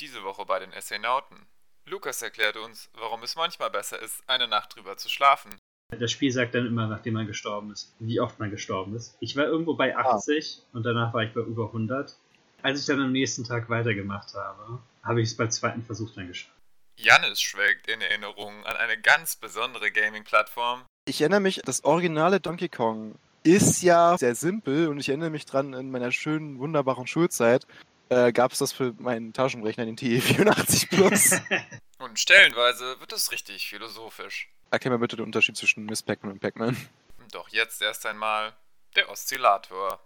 Diese Woche bei den Astronauten. Lukas erklärt uns, warum es manchmal besser ist, eine Nacht drüber zu schlafen. Das Spiel sagt dann immer, nachdem man gestorben ist, wie oft man gestorben ist. Ich war irgendwo bei 80 ah. und danach war ich bei über 100. Als ich dann am nächsten Tag weitergemacht habe, habe ich es beim zweiten Versuch dann geschafft. Jannis schwelgt in Erinnerungen an eine ganz besondere Gaming-Plattform. Ich erinnere mich, das originale Donkey Kong ist ja sehr simpel und ich erinnere mich dran, in meiner schönen, wunderbaren Schulzeit äh, gab es das für meinen Taschenrechner, den TE84 Plus. und stellenweise wird es richtig philosophisch. Erklär mir bitte den Unterschied zwischen Miss Pac-Man und Pac-Man. Doch jetzt erst einmal der Oszillator.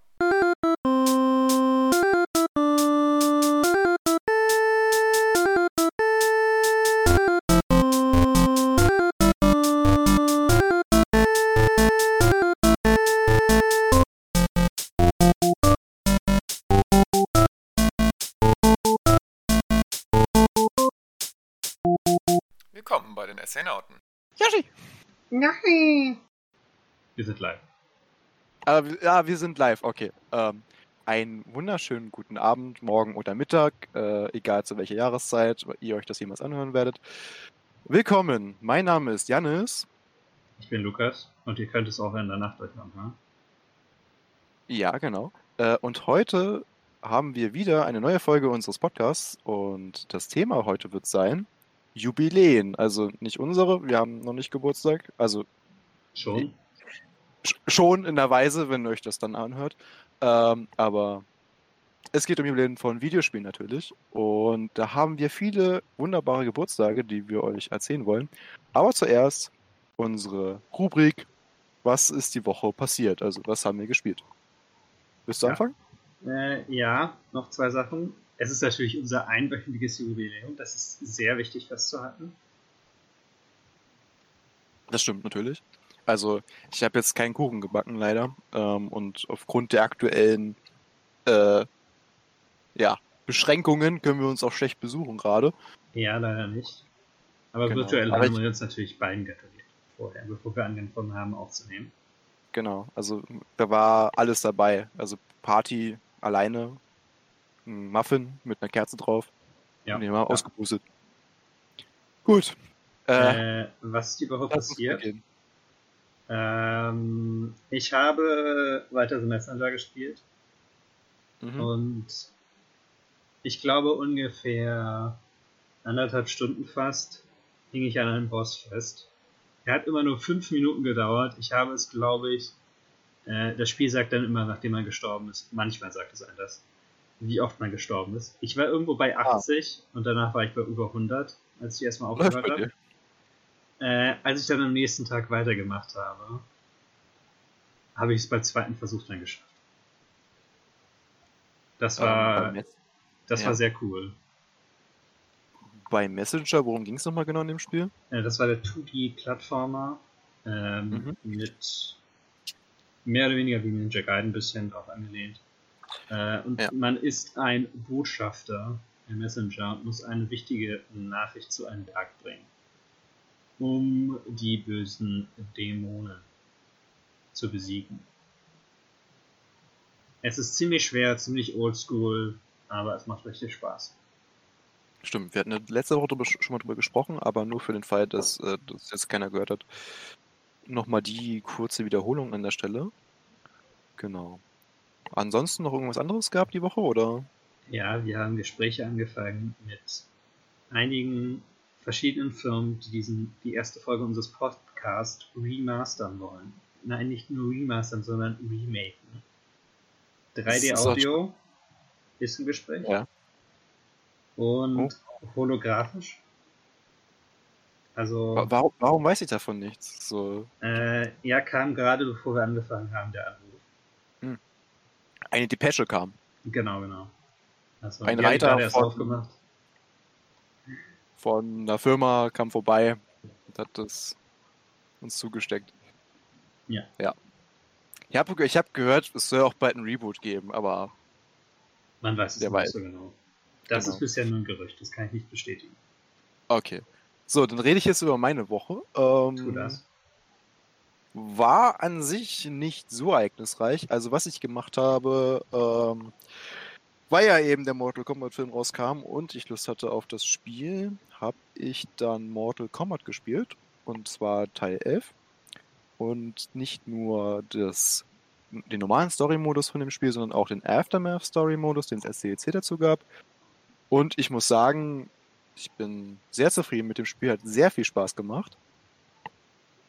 Astronauten. Yoshi! Nein! Wir sind live. Äh, ja, wir sind live, okay. Ähm, einen wunderschönen guten Abend, morgen oder Mittag, äh, egal zu welcher Jahreszeit ihr euch das jemals anhören werdet. Willkommen, mein Name ist Janis. Ich bin Lukas und ihr könnt es auch in der Nacht euch anhören. Ja, genau. Äh, und heute haben wir wieder eine neue Folge unseres Podcasts und das Thema heute wird sein Jubiläen. Also nicht unsere, wir haben noch nicht Geburtstag. Also schon. Schon in der Weise, wenn ihr euch das dann anhört. Ähm, aber es geht um Jubiläen von Videospielen natürlich. Und da haben wir viele wunderbare Geburtstage, die wir euch erzählen wollen. Aber zuerst unsere Rubrik. Was ist die Woche passiert? Also, was haben wir gespielt? Willst du ja. anfangen? Äh, ja, noch zwei Sachen. Es ist natürlich unser einwöchiges Jubiläum. Das ist sehr wichtig festzuhalten. Das stimmt natürlich. Also, ich habe jetzt keinen Kuchen gebacken, leider. Ähm, und aufgrund der aktuellen äh, ja, Beschränkungen können wir uns auch schlecht besuchen gerade. Ja, leider nicht. Aber genau. virtuell Aber haben wir uns natürlich beiden gratuliert vorher, bevor wir angefangen haben aufzunehmen. Genau, also da war alles dabei. Also Party alleine, ein Muffin mit einer Kerze drauf. Ja. Und den haben wir ja. ausgepustet. Gut. Äh, äh, was ist die Woche passiert? Ähm, ich habe weiter The Messenger gespielt. Mhm. Und ich glaube ungefähr anderthalb Stunden fast hing ich an einem Boss fest. Er hat immer nur fünf Minuten gedauert. Ich habe es, glaube ich, äh, das Spiel sagt dann immer, nachdem man gestorben ist. Manchmal sagt es das, wie oft man gestorben ist. Ich war irgendwo bei 80 ah. und danach war ich bei über 100, als ich erstmal aufgehört habe. Äh, als ich dann am nächsten Tag weitergemacht habe, habe ich es beim zweiten Versuch dann geschafft. Das war, ähm, das ja. war sehr cool. Bei Messenger, worum ging es nochmal genau in dem Spiel? Äh, das war der 2D-Plattformer ähm, mhm. mit mehr oder weniger wie Ninja Gaiden ein bisschen drauf angelehnt. Äh, und ja. man ist ein Botschafter, ein Messenger, und muss eine wichtige Nachricht zu einem Berg bringen um die bösen Dämonen zu besiegen. Es ist ziemlich schwer, ziemlich oldschool, aber es macht richtig Spaß. Stimmt, wir hatten letzte Woche schon mal drüber gesprochen, aber nur für den Fall, dass äh, das jetzt keiner gehört hat. Nochmal die kurze Wiederholung an der Stelle. Genau. Ansonsten noch irgendwas anderes gehabt die Woche, oder? Ja, wir haben Gespräche angefangen mit einigen verschiedenen Firmen, die diesen, die erste Folge unseres Podcasts remastern wollen. Nein, nicht nur remastern, sondern remaken. 3D Audio ist ein Gespräch. Ja. Und oh. holographisch. Also. Warum, warum weiß ich davon nichts? So. Äh, ja, kam gerade bevor wir angefangen haben, der Anruf. Eine Depesche kam. Genau, genau. Also, ein Reiter von, aufgemacht von einer Firma kam vorbei und hat das uns zugesteckt. Ja. Ja. Ich habe ich hab gehört, es soll auch bald ein Reboot geben, aber. Man weiß es nicht weiß. so genau. Das genau. ist bisher nur ein Gerücht, das kann ich nicht bestätigen. Okay. So, dann rede ich jetzt über meine Woche. Ähm, tu das. War an sich nicht so ereignisreich. Also, was ich gemacht habe, ähm, weil ja eben der Mortal Kombat Film rauskam und ich Lust hatte auf das Spiel, habe ich dann Mortal Kombat gespielt. Und zwar Teil 11. Und nicht nur das, den normalen Story-Modus von dem Spiel, sondern auch den Aftermath-Story-Modus, den es DLC dazu gab. Und ich muss sagen, ich bin sehr zufrieden mit dem Spiel, hat sehr viel Spaß gemacht.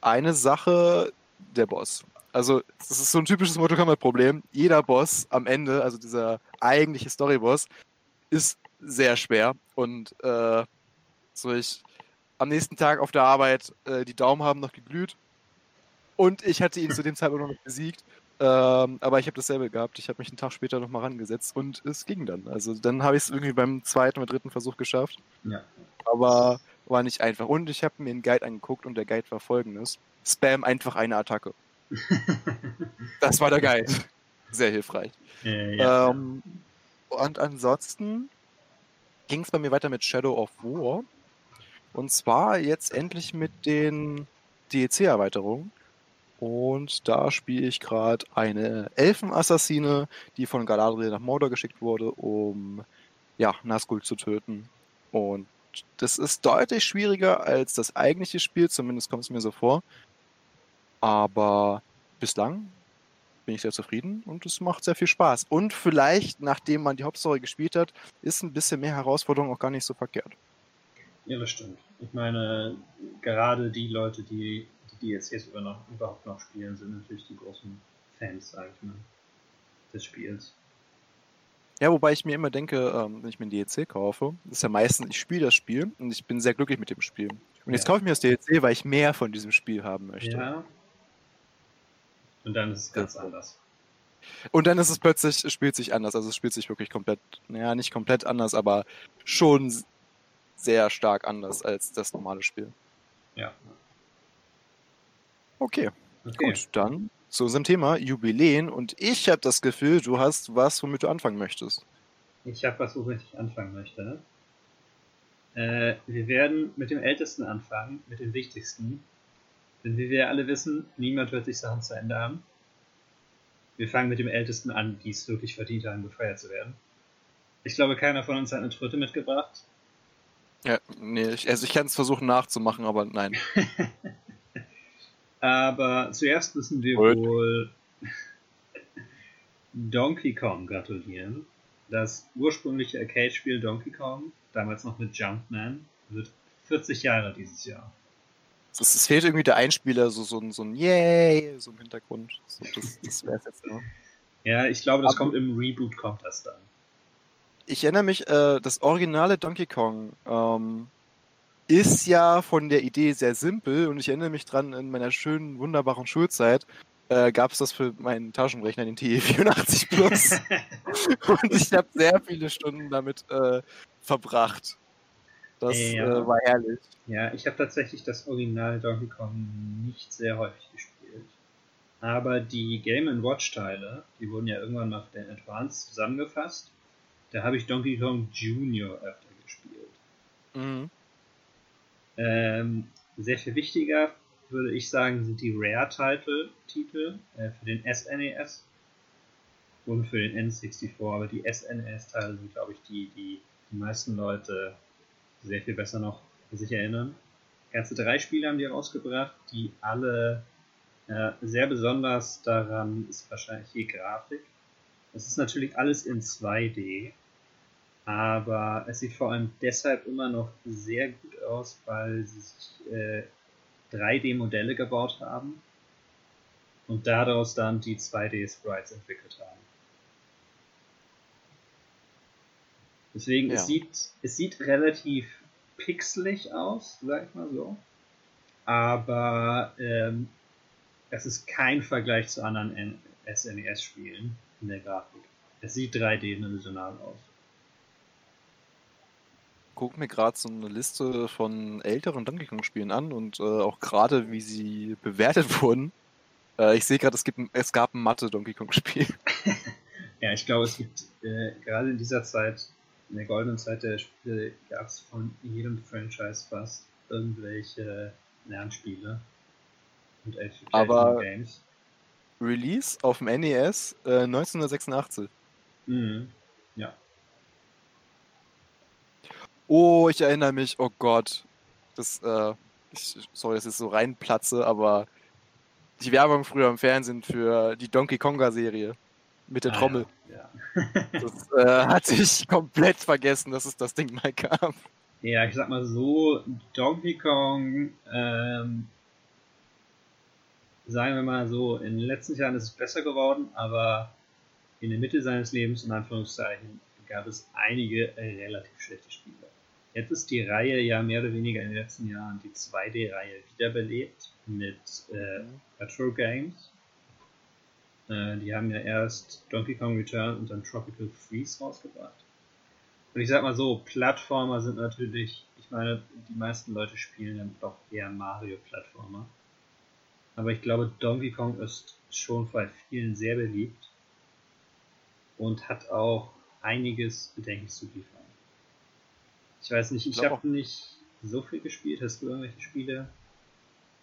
Eine Sache, der Boss. Also, das ist so ein typisches Mortal Kombat-Problem. Jeder Boss am Ende, also dieser eigentliche Story-Boss, ist sehr schwer. Und äh, so ich am nächsten Tag auf der Arbeit, äh, die Daumen haben noch geglüht. Und ich hatte ihn zu dem Zeitpunkt noch besiegt. Ähm, aber ich habe dasselbe gehabt. Ich habe mich einen Tag später nochmal rangesetzt und es ging dann. Also dann habe ich es irgendwie beim zweiten oder dritten Versuch geschafft. Ja. Aber war nicht einfach. Und ich habe mir einen Guide angeguckt und der Guide war folgendes. Spam einfach eine Attacke. das war der Guide. Sehr hilfreich. Äh, ja. ähm, und ansonsten ging es bei mir weiter mit Shadow of War. Und zwar jetzt endlich mit den DLC-Erweiterungen. Und da spiele ich gerade eine Elfenassassine, die von Galadriel nach Mordor geschickt wurde, um ja, Nazgul zu töten. Und das ist deutlich schwieriger als das eigentliche Spiel, zumindest kommt es mir so vor. Aber bislang bin ich sehr zufrieden und es macht sehr viel Spaß. Und vielleicht, nachdem man die Hauptstory gespielt hat, ist ein bisschen mehr Herausforderung auch gar nicht so verkehrt. Ja, das stimmt. Ich meine, gerade die Leute, die die DLCs überhaupt noch spielen, sind natürlich die großen Fans, sag ich mal, des Spiels. Ja, wobei ich mir immer denke, ähm, wenn ich mir ein DLC kaufe, ist ja meistens, ich spiele das Spiel und ich bin sehr glücklich mit dem Spiel. Und jetzt ja. kaufe ich mir das DLC, weil ich mehr von diesem Spiel haben möchte. Ja. Und dann ist es ganz das anders. Und dann ist es plötzlich, es spielt sich anders. Also es spielt sich wirklich komplett, naja, nicht komplett anders, aber schon sehr stark anders als das normale Spiel. Ja. Okay. okay. Gut, dann zu unserem Thema Jubiläen. Und ich habe das Gefühl, du hast was, womit du anfangen möchtest. Ich habe was, womit ich anfangen möchte. Äh, wir werden mit dem Ältesten anfangen, mit dem Wichtigsten. Denn wie wir alle wissen, niemand wird sich Sachen zu Ende haben. Wir fangen mit dem Ältesten an, die es wirklich verdient haben, gefeiert zu werden. Ich glaube, keiner von uns hat eine Tröte mitgebracht. Ja, nee, ich, also ich kann es versuchen nachzumachen, aber nein. aber zuerst müssen wir Gut. wohl Donkey Kong gratulieren. Das ursprüngliche Arcade-Spiel Donkey Kong, damals noch mit Jumpman, wird 40 Jahre dieses Jahr. Es, fehlt irgendwie der Einspieler, so, so, so ein Yay, so im Hintergrund. So, das das wäre jetzt noch. Ja, ich glaube, das aber, kommt im Reboot, kommt das dann ich erinnere mich, äh, das originale Donkey Kong ähm, ist ja von der Idee sehr simpel und ich erinnere mich dran, in meiner schönen, wunderbaren Schulzeit äh, gab es das für meinen Taschenrechner, den TE84 Plus. und ich habe sehr viele Stunden damit äh, verbracht. Das ja. äh, war herrlich. Ja, ich habe tatsächlich das Original Donkey Kong nicht sehr häufig gespielt. Aber die Game Watch Teile, die wurden ja irgendwann nach den Advance zusammengefasst da habe ich Donkey Kong Junior öfter gespielt. Mhm. Ähm, sehr viel wichtiger, würde ich sagen, sind die Rare-Titel äh, für den SNES e und für den N64. Aber die SNES-Teile sind, glaube ich, die, die die meisten Leute sehr viel besser noch sich erinnern. Ganze drei Spiele haben die rausgebracht, die alle äh, sehr besonders daran ist wahrscheinlich die Grafik. Es ist natürlich alles in 2D, aber es sieht vor allem deshalb immer noch sehr gut aus, weil sie sich äh, 3D-Modelle gebaut haben und daraus dann die 2D-Sprites entwickelt haben. Deswegen, ja. es, sieht, es sieht relativ pixelig aus, sag ich mal so. Aber ähm, es ist kein Vergleich zu anderen SNES-Spielen in der Grafik. Es sieht 3D-dimensional aus. Guck mir gerade so eine Liste von älteren Donkey Kong-Spielen an und äh, auch gerade, wie sie bewertet wurden. Äh, ich sehe gerade, es, es gab ein Mathe Donkey Kong-Spiel. ja, ich glaube, es gibt äh, gerade in dieser Zeit, in der goldenen Zeit der Spiele, gab es von jedem Franchise fast irgendwelche Lernspiele und Aber Games. Release auf dem NES äh, 1986. Mhm. Ja. Oh, ich erinnere mich, oh Gott. Das, äh, ich, sorry, dass ich so reinplatze, aber die Werbung früher im Fernsehen für die Donkey Konga Serie mit der ah, Trommel. Ja. ja. das äh, hatte ich komplett vergessen, dass es das Ding mal gab. Ja, ich sag mal so, Donkey Kong, ähm, sagen wir mal so, in den letzten Jahren ist es besser geworden, aber in der Mitte seines Lebens, in Anführungszeichen, gab es einige relativ schlechte Spiele. Jetzt ist die Reihe ja mehr oder weniger in den letzten Jahren die 2D-Reihe wiederbelebt mit äh, Retro Games. Äh, die haben ja erst Donkey Kong Return und dann Tropical Freeze rausgebracht. Und ich sag mal so, Plattformer sind natürlich, ich meine, die meisten Leute spielen dann doch eher Mario-Plattformer. Aber ich glaube, Donkey Kong ist schon bei vielen sehr beliebt und hat auch einiges bedenklich zu liefern. Ich weiß nicht, ich, ich habe nicht so viel gespielt. Hast du irgendwelche Spiele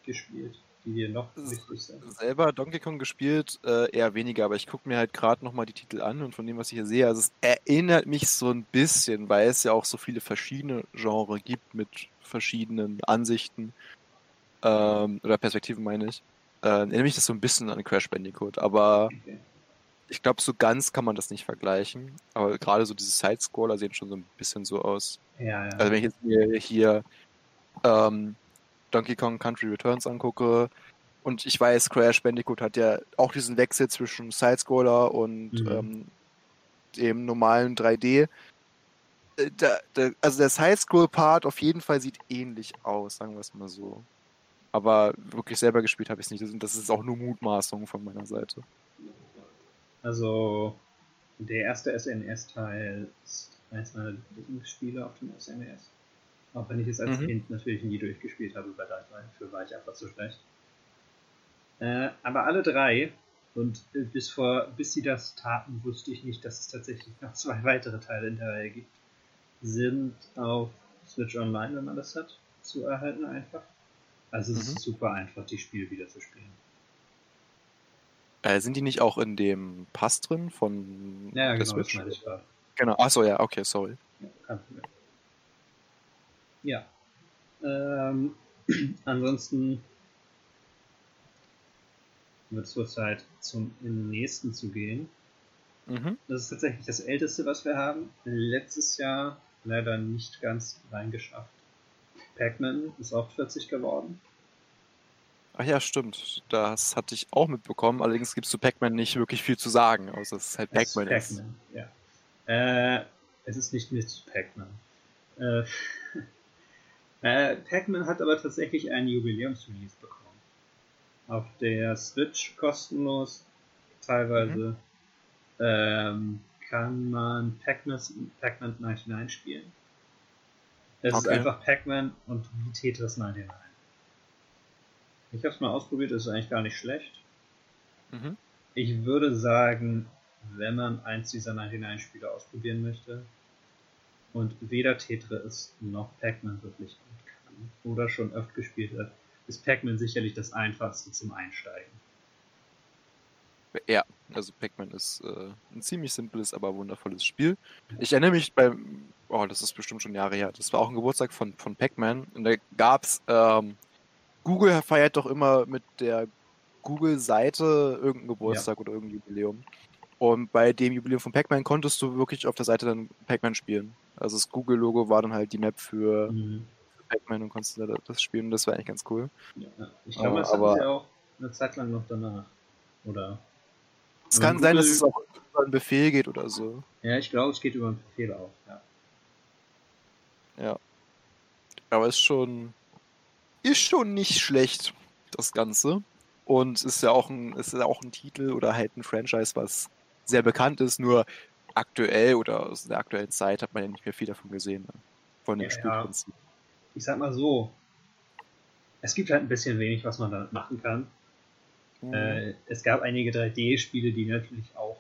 gespielt, die dir noch wichtig sind? Selber Donkey Kong gespielt, äh, eher weniger, aber ich gucke mir halt gerade nochmal die Titel an und von dem, was ich hier sehe, also es erinnert mich so ein bisschen, weil es ja auch so viele verschiedene Genres gibt mit verschiedenen Ansichten ähm, oder Perspektiven, meine ich. Äh, erinnert mich das so ein bisschen an Crash Bandicoot, aber okay ich glaube, so ganz kann man das nicht vergleichen. Aber gerade so diese Side-Scroller sehen schon so ein bisschen so aus. Ja, ja. Also wenn ich jetzt mir hier ähm, Donkey Kong Country Returns angucke und ich weiß, Crash Bandicoot hat ja auch diesen Wechsel zwischen Side-Scroller und mhm. ähm, dem normalen 3D. Äh, da, da, also der Side-Scroll-Part auf jeden Fall sieht ähnlich aus, sagen wir es mal so. Aber wirklich selber gespielt habe ich es nicht. Das ist auch nur Mutmaßung von meiner Seite. Also der erste SNS-Teil ist eins meiner Lieblingsspiele auf dem SNES. Auch wenn ich es als mhm. Kind natürlich nie durchgespielt habe, weil dafür war ich einfach zu schlecht. Äh, aber alle drei, und bis vor, bis sie das taten, wusste ich nicht, dass es tatsächlich noch zwei weitere Teile in der Reihe gibt, sind auf Switch Online, wenn man das hat, zu erhalten einfach. Also es mhm. ist super einfach, die Spiele wieder zu spielen. Äh, sind die nicht auch in dem Pass drin von ja, ja, genau, Switch? Das ich Genau, achso, ja, okay, sorry. Ja, kein Problem. Ja. Ähm, ansonsten wird es wohl Zeit, zum nächsten zu gehen. Mhm. Das ist tatsächlich das älteste, was wir haben. Letztes Jahr leider nicht ganz reingeschafft. Pac-Man ist auch 40 geworden. Ach ja, stimmt. Das hatte ich auch mitbekommen. Allerdings gibt es zu Pac-Man nicht wirklich viel zu sagen, außer dass es halt Pac-Man ist. Pac ja. Äh, es ist nicht Miss Pac-Man. Äh, äh, Pac-Man hat aber tatsächlich einen Jubiläumsrelease bekommen. Auf der Switch kostenlos, teilweise. Mhm. Ähm, kann man Pac-Man Pac 99 spielen. Es okay. ist einfach Pac-Man und wie Tetris 99. Ich habe es mal ausprobiert, ist eigentlich gar nicht schlecht. Mhm. Ich würde sagen, wenn man eins dieser 99-Spiele ausprobieren möchte und weder Tetris noch Pac-Man wirklich gut kann oder schon öfter gespielt hat, ist Pac-Man sicherlich das einfachste zum Einsteigen. Ja, also Pac-Man ist äh, ein ziemlich simples, aber wundervolles Spiel. Ich erinnere mich beim, oh, das ist bestimmt schon Jahre her, das war auch ein Geburtstag von, von Pac-Man und da gab es ähm, Google feiert doch immer mit der Google-Seite irgendeinen Geburtstag ja. oder irgendein Jubiläum. Und bei dem Jubiläum von Pac-Man konntest du wirklich auf der Seite dann Pac-Man spielen. Also das Google-Logo war dann halt die Map für, mhm. Pac-Man und konntest da das spielen. Das war eigentlich ganz cool. Ja, ich glaube, das aber, sie auch eine Zeit lang noch danach. Oder? Es kann Google... sein, dass es auch über einen Befehl geht oder so. Ja, ich glaube, es geht über einen Befehl auch. Ja. Ja. Aber es ist schon ist schon nicht schlecht, das Ganze. Und ist ja auch ein, ist ja auch ein Titel oder halt ein Franchise, was sehr bekannt ist, nur aktuell oder aus der aktuellen Zeit hat man ja nicht mehr viel davon gesehen. Ne? Von dem ja, Spielprinzip. Ja. Ich sag mal so, es gibt halt ein bisschen wenig, was man damit machen kann. Mhm. Äh, es gab einige 3D-Spiele, die natürlich auch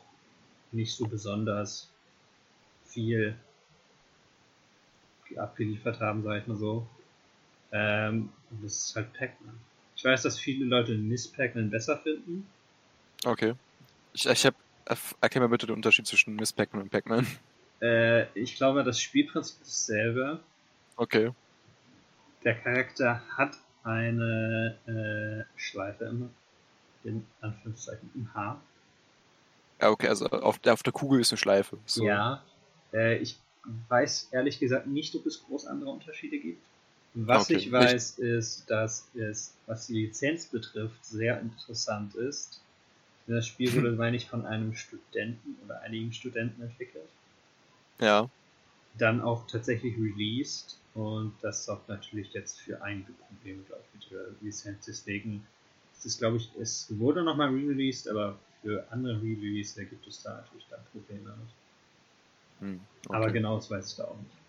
nicht so besonders viel abgeliefert haben, sag ich mal so. Ähm, das ist halt Pac-Man. Ich weiß, dass viele Leute Miss Pac-Man besser finden. Okay. Ich, ich habe. Erklär mal bitte den Unterschied zwischen Miss Pac-Man und Pac-Man. Äh, ich glaube, das Spielprinzip ist dasselbe. Okay. Der Charakter hat eine äh, Schleife im, in Anführungszeichen im Haar. Ja, okay, also auf der, auf der Kugel ist eine Schleife. So. Ja. Äh, ich weiß ehrlich gesagt nicht, ob es groß andere Unterschiede gibt. Was okay. ich weiß, ist, dass es, was die Lizenz betrifft, sehr interessant ist. Das Spiel wurde, meine ich, von einem Studenten oder einigen Studenten entwickelt. Ja. Dann auch tatsächlich released und das sorgt natürlich jetzt für einige Probleme, glaube ich, mit der Lizenz. Deswegen ist es, glaube ich, es wurde nochmal re-released, aber für andere Re-Release gibt es da natürlich dann Probleme. Hm, okay. Aber genau das weiß ich da auch nicht.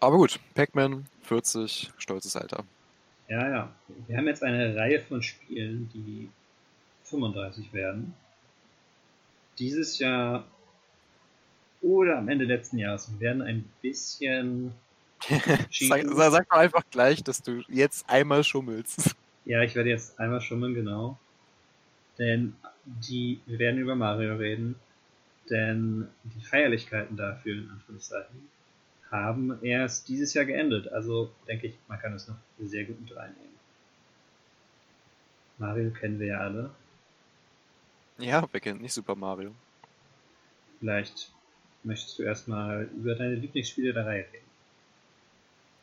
Aber gut, Pac-Man, 40, stolzes Alter. Ja, ja. Wir haben jetzt eine Reihe von Spielen, die 35 werden. Dieses Jahr oder am Ende letzten Jahres werden ein bisschen. sag, sag doch einfach gleich, dass du jetzt einmal schummelst. Ja, ich werde jetzt einmal schummeln, genau. Denn die, wir werden über Mario reden, denn die Feierlichkeiten dafür, in Anführungszeichen, haben erst dieses Jahr geendet. Also denke ich, man kann es noch sehr gut mit reinnehmen. Mario kennen wir ja alle. Ja, wer kennt nicht Super Mario? Vielleicht möchtest du erstmal über deine Lieblingsspiele der Reihe reden.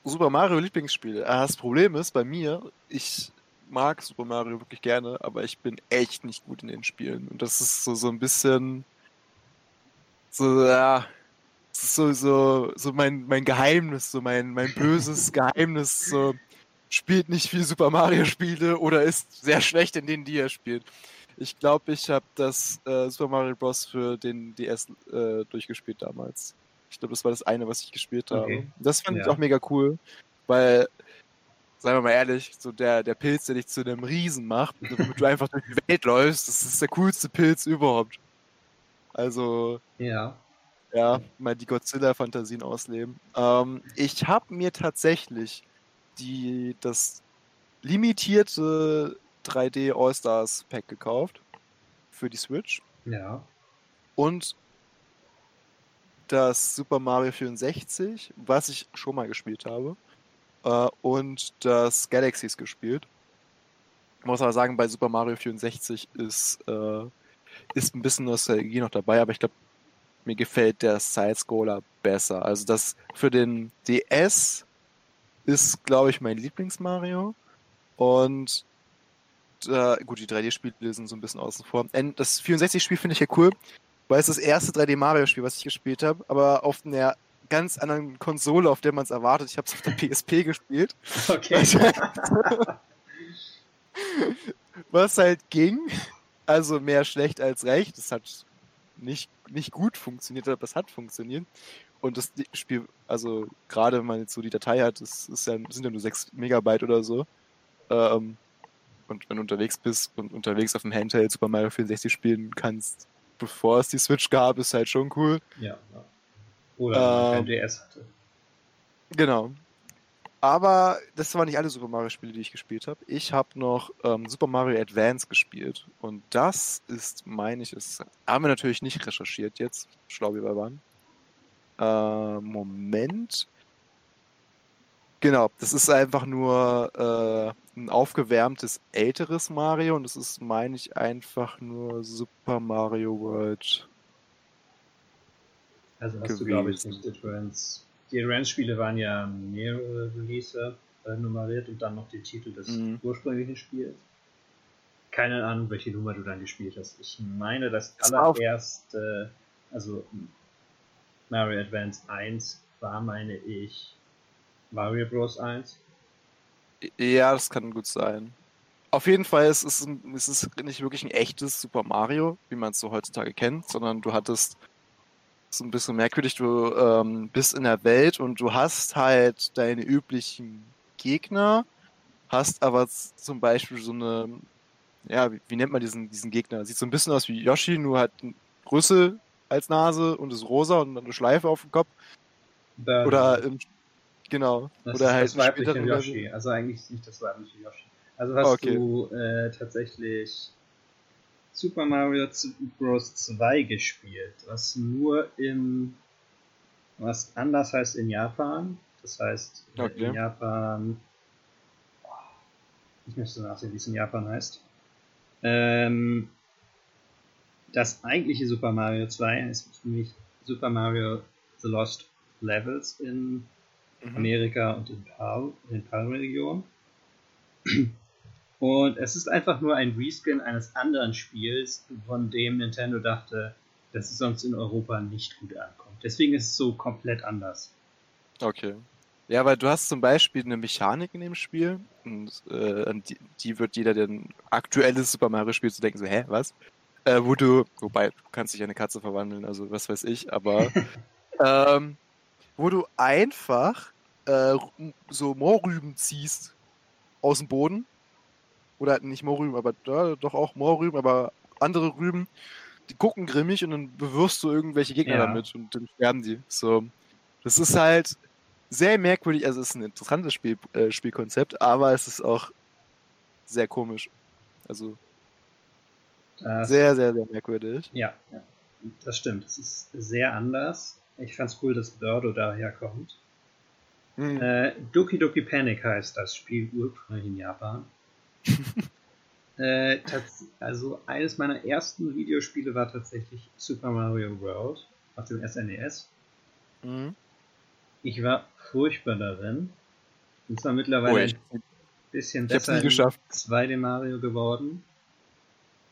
Super Mario Lieblingsspiele. Ah, das Problem ist bei mir, ich mag Super Mario wirklich gerne, aber ich bin echt nicht gut in den Spielen. Und das ist so, so ein bisschen so, ja, so, so, so mein, mein Geheimnis, so mein, mein böses Geheimnis, so spielt nicht viel Super Mario Spiele oder ist sehr schlecht in denen, die er spielt. Ich glaube, ich habe das äh, Super Mario Bros. für den DS äh, durchgespielt damals. Ich glaube, das war das eine, was ich gespielt habe. Okay. Das fand ja. ich auch mega cool, weil, seien wir mal ehrlich, so der, der Pilz, der dich zu einem Riesen macht, damit du einfach durch die Welt läufst, das ist der coolste Pilz überhaupt. Also, ja, ja mal die Godzilla-Fantasien ausleben. Ähm, ich habe mir tatsächlich die, das limitierte 3D All-Stars Pack gekauft für die Switch. Ja. Und das Super Mario 64, was ich schon mal gespielt habe. Äh, und das Galaxies gespielt. Ich muss aber sagen, bei Super Mario 64 ist, äh, ist ein bisschen Nostalgie noch dabei, aber ich glaube, mir gefällt der Side-Scroller besser. Also das für den DS ist, glaube ich, mein Lieblings-Mario. Und äh, gut, die 3D-Spiele sind so ein bisschen außen vor. Das 64-Spiel finde ich ja cool, weil es das erste 3D-Mario-Spiel, was ich gespielt habe, aber auf einer ganz anderen Konsole, auf der man es erwartet. Ich habe es auf der PSP gespielt. Okay. was halt ging. Also mehr schlecht als recht. Das hat nicht, nicht gut funktioniert, aber es hat funktioniert. Und das Spiel, also gerade wenn man jetzt so die Datei hat, das ist ja, sind ja nur 6 Megabyte oder so. Ähm, und wenn du unterwegs bist und unterwegs auf dem Handheld Super Mario 64 spielen kannst, bevor es die Switch gab, ist halt schon cool. Ja. Oder ähm, DS hatte. Genau. Aber das waren nicht alle Super Mario-Spiele, die ich gespielt habe. Ich habe noch ähm, Super Mario Advance gespielt. Und das ist, meine ich, ist, haben wir natürlich nicht recherchiert jetzt, schlau wie wir waren. Äh, Moment. Genau, das ist einfach nur äh, ein aufgewärmtes älteres Mario und das ist, meine ich, einfach nur Super Mario World. Also hast gewesen. du, glaube ich, nicht Advance. Die Advance-Spiele waren ja mehrere Release äh, nummeriert und dann noch die Titel des mhm. ursprünglichen Spiels. Keine Ahnung, welche Nummer du dann gespielt hast. Ich meine, das, das allererste, also Mario Advance 1 war, meine ich, Mario Bros. 1? Ja, das kann gut sein. Auf jeden Fall ist es, ist es nicht wirklich ein echtes Super Mario, wie man es so heutzutage kennt, sondern du hattest so ein bisschen merkwürdig, du ähm, bist in der Welt und du hast halt deine üblichen Gegner, hast aber zum Beispiel so eine, ja, wie, wie nennt man diesen, diesen Gegner? Sieht so ein bisschen aus wie Yoshi, nur hat eine Größe als Nase und ist rosa und eine Schleife auf dem Kopf. Dann Oder im Genau. Das Oder ist halt das weibliche Yoshi. Also eigentlich nicht das weibliche Yoshi. Also hast okay. du äh, tatsächlich Super Mario Bros. 2 gespielt, was nur im was anders heißt in Japan. Das heißt, okay. in Japan. Ich müsste nachsehen, wie es in Japan heißt. Ähm, das eigentliche Super Mario 2 ist nämlich Super Mario The Lost Levels in mhm. Amerika und in PAL, in PAL-Region. Und es ist einfach nur ein Reskin eines anderen Spiels, von dem Nintendo dachte, dass es sonst in Europa nicht gut ankommt. Deswegen ist es so komplett anders. Okay. Ja, weil du hast zum Beispiel eine Mechanik in dem Spiel und äh, die, die, wird jeder, der ein aktuelles Super Mario spielt, zu so denken so, hä, was? Äh, wo du, wobei, du kannst dich in eine Katze verwandeln, also was weiß ich, aber ähm, wo du einfach äh, so Moorrüben ziehst aus dem Boden. Oder nicht Moorrüben, aber ja, doch auch Moorrüben, aber andere Rüben. Die gucken grimmig und dann bewirfst du irgendwelche Gegner ja. damit und dann sterben die. So. Das ist halt sehr merkwürdig. Also, es ist ein interessantes Spiel, äh, Spielkonzept, aber es ist auch sehr komisch. Also, das, sehr, sehr, sehr merkwürdig. Ja, ja, das stimmt. Es ist sehr anders. Ich fand's cool, dass Birdo daherkommt. Mhm. Äh, Doki Doki Panic heißt das Spiel ursprünglich in Japan. äh, also eines meiner ersten Videospiele war tatsächlich Super Mario World auf dem SNES. Mhm. Ich war furchtbar darin. Und zwar mittlerweile oh, ein bisschen besser in 2D Mario geworden.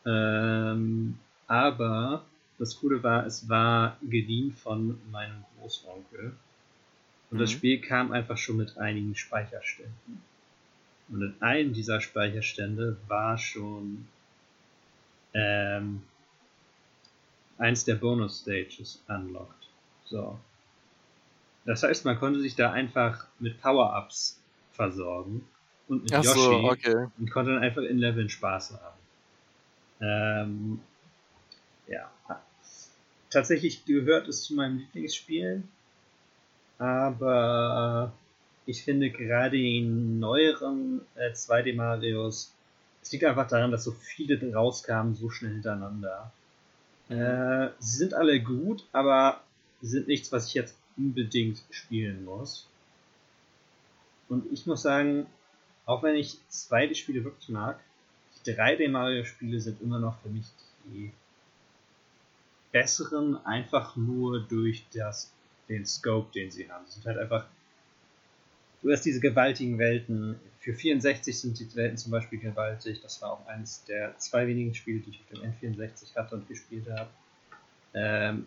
Ähm, aber das Coole war, es war geliehen von meinem Großonkel. Und mhm. das Spiel kam einfach schon mit einigen Speicherständen. Und in einem dieser Speicherstände war schon ähm, eins der Bonus-Stages unlocked. So. Das heißt, man konnte sich da einfach mit Power-Ups versorgen und mit Ach Yoshi so, okay. und konnte dann einfach in Leveln Spaß haben. Ähm, ja. Tatsächlich gehört es zu meinem Lieblingsspiel, aber ich finde gerade die neueren äh, 2D Marios, es liegt einfach daran, dass so viele rauskamen so schnell hintereinander. Äh, sie sind alle gut, aber sind nichts, was ich jetzt unbedingt spielen muss. Und ich muss sagen, auch wenn ich 2D-Spiele wirklich mag, die 3D-Mario-Spiele sind immer noch für mich die besseren, einfach nur durch das, den Scope, den sie haben. Sie sind halt einfach du hast diese gewaltigen Welten. Für 64 sind die Welten zum Beispiel gewaltig. Das war auch eines der zwei wenigen Spiele, die ich auf dem N64 hatte und gespielt habe. Ähm,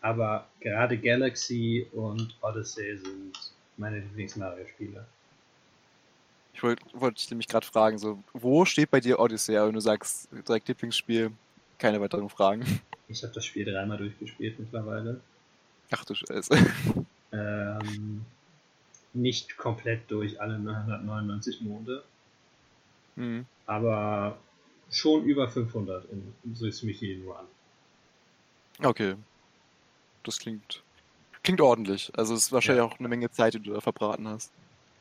aber gerade Galaxy und Odyssey sind meine Lieblings-Mario-Spiele. Ich wollte wollt dich nämlich gerade fragen, so, wo steht bei dir Odyssey? Wenn du sagst, direkt Lieblingsspiel, keine weiteren Fragen. Ich habe das Spiel dreimal durchgespielt mittlerweile. Ach du Scheiße. Ähm, nicht komplett durch alle 999 Monde. Mhm. Aber schon über 500 in so ist mich jeden Run. Okay. Das klingt, klingt ordentlich. Also es ist wahrscheinlich ja. auch eine Menge Zeit, die du da verbraten hast.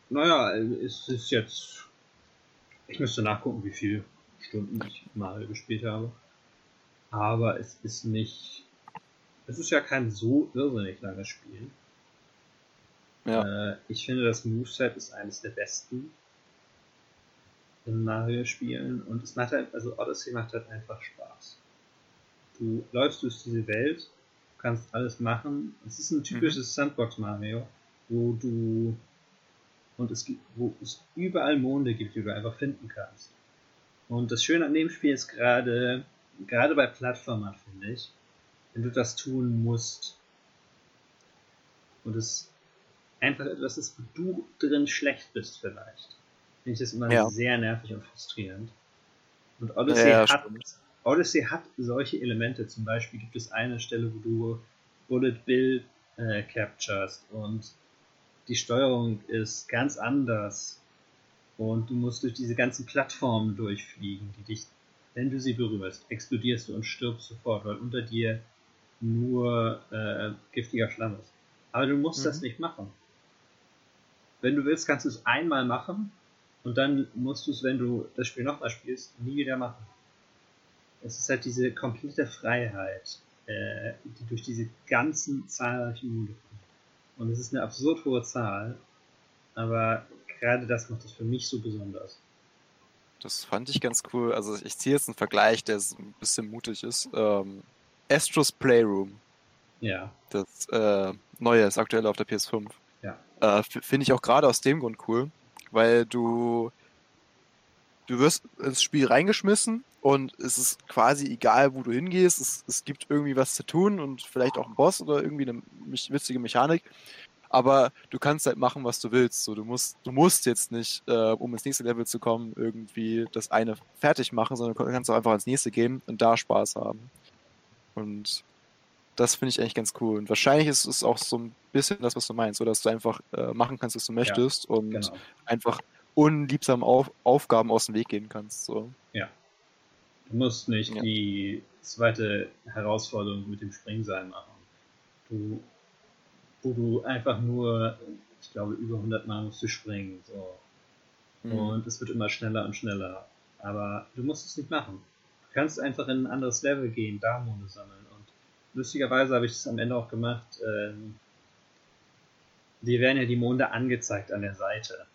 Naja, es ist jetzt. Ich müsste nachgucken, wie viele Stunden ich mal gespielt habe. Aber es ist nicht. Es ist ja kein so irrsinnig langes Spiel. Ja. Äh, ich finde, das Moveset ist eines der besten in Mario-Spielen und es macht halt, also Odyssey macht halt einfach Spaß. Du läufst durch diese Welt, kannst alles machen. Es ist ein typisches mhm. Sandbox-Mario, wo du und es gibt, wo es überall Monde gibt, die du einfach finden kannst. Und das Schöne an dem Spiel ist gerade, gerade bei Plattformern, finde ich, wenn du das tun musst und es einfach etwas ist, wo du drin schlecht bist vielleicht. Finde ich das immer ja. sehr nervig und frustrierend. Und Odyssey, ja, hat, Odyssey hat solche Elemente. Zum Beispiel gibt es eine Stelle, wo du Bullet Bill äh, capturest und die Steuerung ist ganz anders. Und du musst durch diese ganzen Plattformen durchfliegen, die dich, wenn du sie berührst, explodierst du und stirbst sofort, weil unter dir nur äh, giftiger Schlamm ist. Aber du musst mhm. das nicht machen wenn du willst, kannst du es einmal machen und dann musst du es, wenn du das Spiel nochmal spielst, nie wieder machen. Es ist halt diese komplette Freiheit, äh, die durch diese ganzen zahlreichen Monde kommt. Und es ist eine absurd hohe Zahl, aber gerade das macht es für mich so besonders. Das fand ich ganz cool. Also ich ziehe jetzt einen Vergleich, der ein bisschen mutig ist. Ähm, Astros Playroom. Ja. Das äh, neue, das aktuelle auf der PS5. Äh, Finde ich auch gerade aus dem Grund cool, weil du du wirst ins Spiel reingeschmissen und es ist quasi egal, wo du hingehst. Es, es gibt irgendwie was zu tun und vielleicht auch ein Boss oder irgendwie eine witzige Mechanik. Aber du kannst halt machen, was du willst. So, du musst, du musst jetzt nicht, äh, um ins nächste Level zu kommen, irgendwie das eine fertig machen, sondern du kannst auch einfach ins nächste gehen und da Spaß haben. Und das finde ich eigentlich ganz cool. Und wahrscheinlich ist es auch so ein bisschen das, was du meinst, so dass du einfach äh, machen kannst, was du möchtest ja, und genau. einfach unliebsamen Auf Aufgaben aus dem Weg gehen kannst. So. Ja. Du musst nicht ja. die zweite Herausforderung mit dem Springseil machen. Du, wo du einfach nur, ich glaube, über 100 Mal musst du springen. So. Mhm. Und es wird immer schneller und schneller. Aber du musst es nicht machen. Du kannst einfach in ein anderes Level gehen, da Monde sammeln. Lustigerweise habe ich es am Ende auch gemacht. Ähm, dir werden ja die Monde angezeigt an der Seite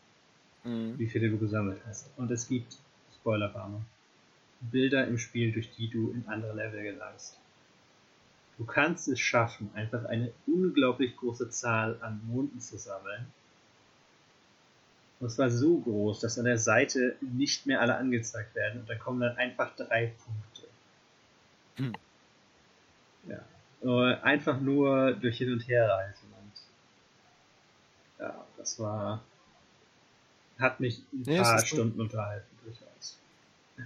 mhm. wie viele du gesammelt hast. Und es gibt, Spoilerwarnung, Bilder im Spiel, durch die du in andere Level gelangst. Du kannst es schaffen, einfach eine unglaublich große Zahl an Monden zu sammeln. Und zwar so groß, dass an der Seite nicht mehr alle angezeigt werden und da kommen dann einfach drei Punkte. Hm. Ja. Einfach nur durch Hin- und Herreisen. Und ja, das war hat mich ein nee, paar Stunden ein... unterhalten, durchaus.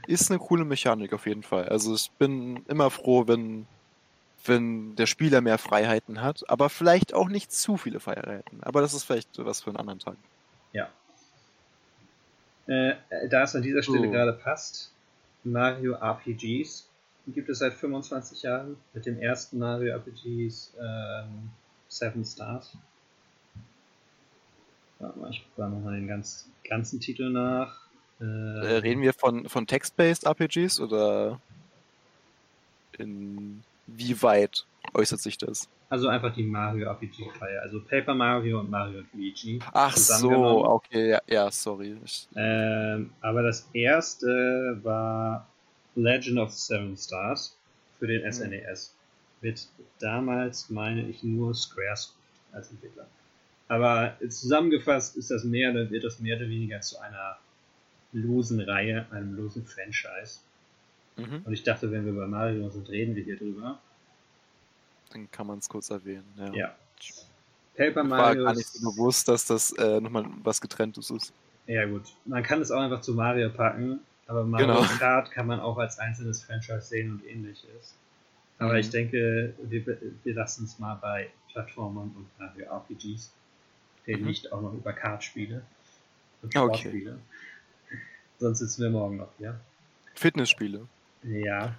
Ist eine coole Mechanik auf jeden Fall. Also ich bin immer froh, wenn, wenn der Spieler mehr Freiheiten hat, aber vielleicht auch nicht zu viele Freiheiten. Aber das ist vielleicht was für einen anderen Tag. Ja. Äh, da es an dieser Stelle oh. gerade passt, Mario RPGs gibt es seit 25 Jahren. Mit dem ersten Mario RPGs ähm, Seven Stars. Warte mal, ich gucke nochmal den ganz, ganzen Titel nach. Äh, äh, Reden wir von, von Text-Based RPGs oder inwieweit äußert sich das? Also einfach die Mario RPG-Reihe, also Paper Mario und Mario und Luigi. Ach so, okay, ja, ja sorry. Ähm, aber das erste war Legend of Seven Stars für den SNES. Hm. Mit damals, meine ich, nur Squaresoft als Entwickler. Aber zusammengefasst ist das mehr oder wird das mehr oder weniger zu einer losen Reihe, einem losen Franchise. Mhm. Und ich dachte, wenn wir bei Mario sind, reden wir hier drüber. Dann kann man es kurz erwähnen. Ja. ja. Paper Mario. Ich war gar nicht so bewusst, dass das äh, nochmal was getrenntes ist. Ja, gut. Man kann es auch einfach zu Mario packen, aber Mario genau. Kart kann man auch als einzelnes Franchise sehen und ähnliches. Aber mhm. ich denke, wir, wir lassen es mal bei Plattformern und Mario RPGs reden mhm. nicht auch noch über Kartspiele und Sportspiele. Okay. Sonst sitzen wir morgen noch, ja? Fitnessspiele. Ja.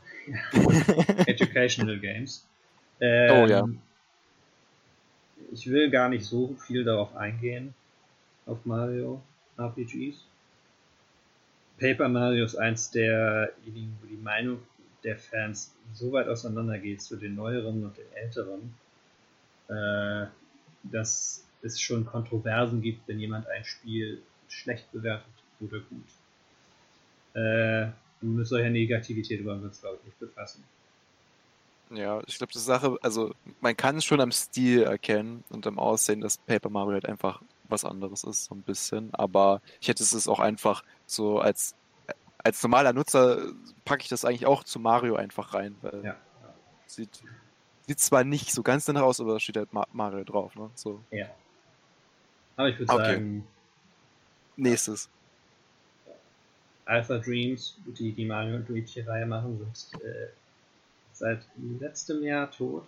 Educational Games. Ähm, oh ja. Ich will gar nicht so viel darauf eingehen, auf Mario RPGs. Paper Mario ist eins derjenigen, wo die Meinung der Fans so weit auseinander geht zu den neueren und den älteren, äh, dass es schon Kontroversen gibt, wenn jemand ein Spiel schlecht bewertet oder gut. Äh, mit solcher Negativität wollen wir uns, glaube ich, nicht befassen. Ja, ich glaube, die Sache, also man kann es schon am Stil erkennen und am Aussehen, dass Paper Mario halt einfach was anderes ist, so ein bisschen. Aber ich hätte es auch einfach so als, als normaler Nutzer packe ich das eigentlich auch zu Mario einfach rein, weil ja. sieht, sieht zwar nicht so ganz danach aus, aber da steht halt Mario drauf, ne? So. Ja. Aber ich würde okay. sagen. Nächstes. Alpha Dreams, die die Mario und Luigi-Reihe machen, sind äh, seit letztem Jahr tot.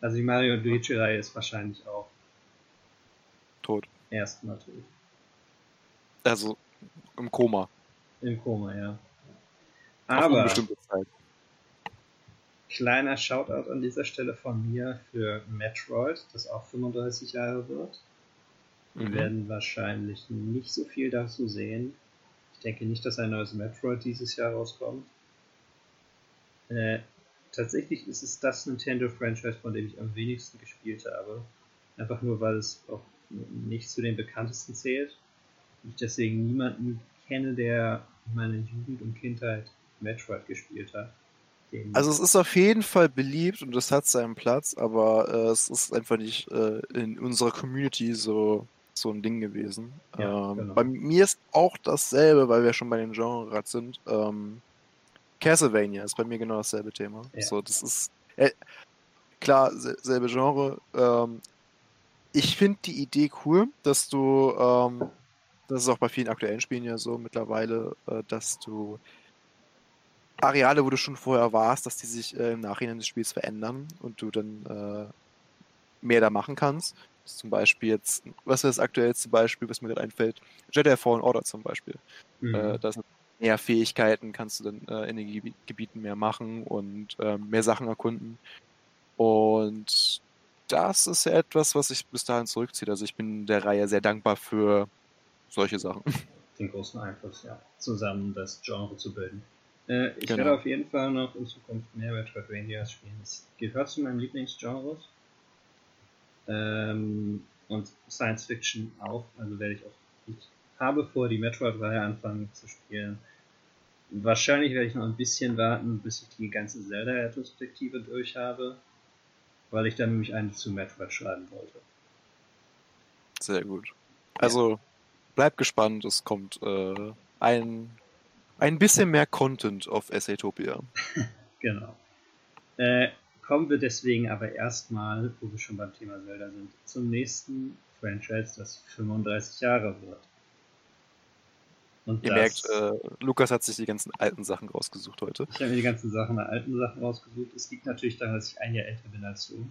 Also die Mario und Luigi-Reihe ist wahrscheinlich auch tot. Erstmal tot. Also im Koma. Im Koma, ja. Aber kleiner Shoutout an dieser Stelle von mir für Metroid, das auch 35 Jahre wird. Wir mhm. werden wahrscheinlich nicht so viel dazu sehen. Ich denke nicht, dass ein neues Metroid dieses Jahr rauskommt. Äh, tatsächlich ist es das Nintendo-Franchise, von dem ich am wenigsten gespielt habe. Einfach nur, weil es auch nicht zu den bekanntesten zählt. Ich deswegen niemanden kenne, der in meiner Jugend und Kindheit Metroid gespielt hat. Also es ist auf jeden Fall beliebt und es hat seinen Platz, aber äh, es ist einfach nicht äh, in unserer Community so, so ein Ding gewesen. Ja, ähm, genau. Bei mir ist auch dasselbe, weil wir schon bei den Genres sind. Ähm, Castlevania ist bei mir genau dasselbe Thema. Ja. So, das ist äh, klar, selbe Genre. Ähm, ich finde die Idee cool, dass du, ähm, das ist auch bei vielen aktuellen Spielen ja so mittlerweile, äh, dass du Areale, wo du schon vorher warst, dass die sich äh, im Nachhinein des Spiels verändern und du dann äh, mehr da machen kannst. Zum Beispiel jetzt, was ist das aktuellste Beispiel, was mir gerade einfällt? Jedi Fallen Order zum Beispiel. Mhm. Äh, da sind mehr Fähigkeiten, kannst du dann äh, in den Gebieten mehr machen und äh, mehr Sachen erkunden. Und das ist ja etwas, was ich bis dahin zurückziehe. Also ich bin der Reihe sehr dankbar für solche Sachen. Den großen Einfluss, ja. Zusammen das Genre zu bilden. Äh, ich genau. werde auf jeden Fall noch in Zukunft mehr Metroidvanias spielen. Es gehört zu meinem Lieblingsgenres. Ähm, und Science Fiction auch. Also werde ich auch. Ich habe vor, die Metroid-Reihe anfangen zu spielen. Wahrscheinlich werde ich noch ein bisschen warten, bis ich die ganze Zelda-Retrospektive durch habe. Weil ich dann nämlich eine zu Metroid schreiben wollte. Sehr gut. Also, bleib gespannt, es kommt äh, ein ein bisschen mehr Content auf Essaytopia. genau. Äh, kommen wir deswegen aber erstmal, wo wir schon beim Thema Zelda sind, zum nächsten Franchise, das 35 Jahre wird. Und Ihr das, merkt, äh, Lukas hat sich die ganzen alten Sachen rausgesucht heute. Ich habe mir die ganzen Sachen, alten Sachen rausgesucht. Es liegt natürlich daran, dass ich ein Jahr älter bin als du.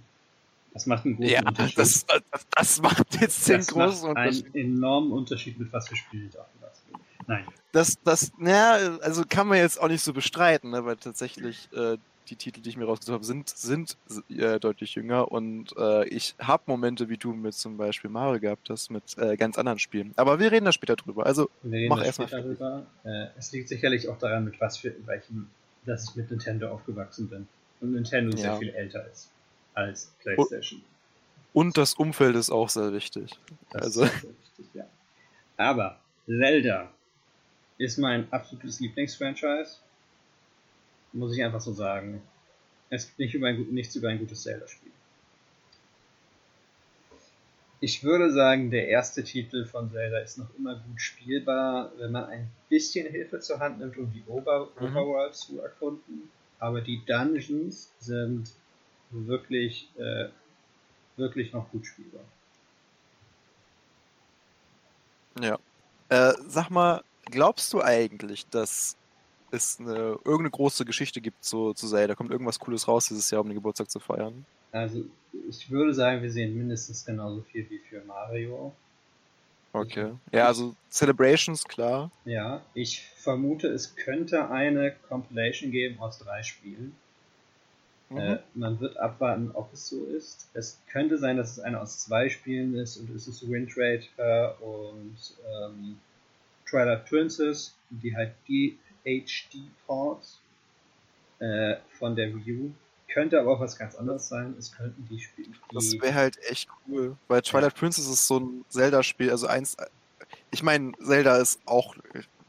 Das macht einen großen ja, Unterschied. Das, das, das macht jetzt den großen Unterschied. einen enormen Unterschied, mit was wir spielen dürfen. Nein. Das, das, naja, also kann man jetzt auch nicht so bestreiten, ne, weil tatsächlich äh, die Titel, die ich mir rausgesucht habe, sind, sind äh, deutlich jünger und äh, ich habe Momente wie du mit zum Beispiel Mario gehabt hast, mit äh, ganz anderen Spielen. Aber wir reden da später drüber. Also mach erstmal. Darüber. Äh, es liegt sicherlich auch daran, mit was für welchem, dass ich mit Nintendo aufgewachsen bin. Und Nintendo ja. sehr viel älter ist als PlayStation. Und das Umfeld ist auch sehr wichtig. Das also. sehr wichtig, ja. Aber Zelda ist mein absolutes Lieblingsfranchise. Muss ich einfach so sagen. Es gibt nicht über ein, nichts über ein gutes Zelda-Spiel. Ich würde sagen, der erste Titel von Zelda ist noch immer gut spielbar, wenn man ein bisschen Hilfe zur Hand nimmt, um die Ober mhm. Overworld zu erkunden. Aber die Dungeons sind wirklich, äh, wirklich noch gut spielbar. Ja. Äh, sag mal, glaubst du eigentlich, dass es eine, irgendeine große Geschichte gibt zu, zu Zelda? Kommt irgendwas Cooles raus dieses Jahr, um den Geburtstag zu feiern? Also, ich würde sagen, wir sehen mindestens genauso viel wie für Mario. Okay. Ja, also Celebrations, klar. Ja, ich vermute, es könnte eine Compilation geben aus drei Spielen. Mhm. Äh, man wird abwarten, ob es so ist. Es könnte sein, dass es eine aus zwei Spielen ist und es ist Wind Raider und ähm, Twilight Princess, die halt die HD-Ports äh, von der Wii U. Könnte aber auch was ganz anderes sein. Es könnten die Spiele. Das wäre halt echt cool. Weil Twilight ja. Princess ist so ein Zelda-Spiel, also eins. Ich meine, Zelda ist auch,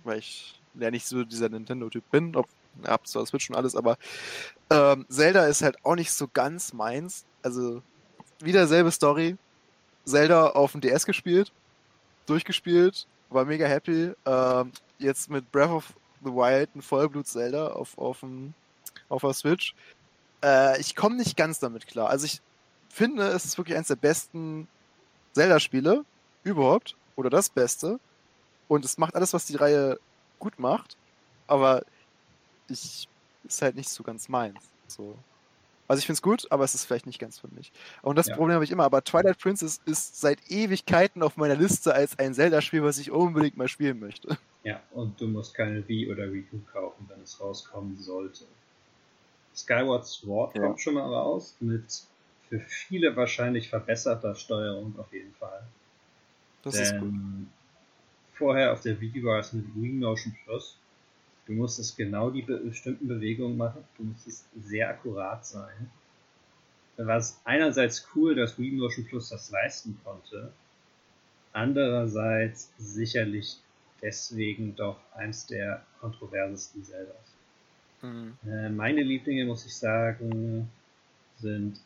weil ich ja nicht so dieser Nintendo-Typ bin, ob hab zwar Switch und alles, aber ähm, Zelda ist halt auch nicht so ganz meins. Also wieder selbe Story. Zelda auf dem DS gespielt, durchgespielt, war mega happy. Ähm, jetzt mit Breath of the Wild ein Vollblut-Zelda auf, auf, dem, auf der Switch. Äh, ich komme nicht ganz damit klar. Also ich finde, es ist wirklich eines der besten Zelda-Spiele überhaupt. Oder das Beste. Und es macht alles, was die Reihe gut macht. Aber ich ist halt nicht so ganz meins. So. Also ich finde es gut, aber es ist vielleicht nicht ganz für mich. Und das ja. Problem habe ich immer. Aber Twilight Princess ist seit Ewigkeiten auf meiner Liste als ein Zelda-Spiel, was ich unbedingt mal spielen möchte. Ja, und du musst keine Wii oder Wii U kaufen, wenn es rauskommen sollte. Skyward Sword ja. kommt schon mal raus, mit für viele wahrscheinlich verbesserter Steuerung auf jeden Fall. Das Denn ist gut. Vorher auf der Wii war es mit Wii Motion Plus Du musstest genau die bestimmten Bewegungen machen. Du musstest sehr akkurat sein. war es einerseits cool, dass Wii Motion Plus das leisten konnte, andererseits sicherlich deswegen doch eins der kontroversesten Zeldas. Mhm. Äh, meine Lieblinge, muss ich sagen, sind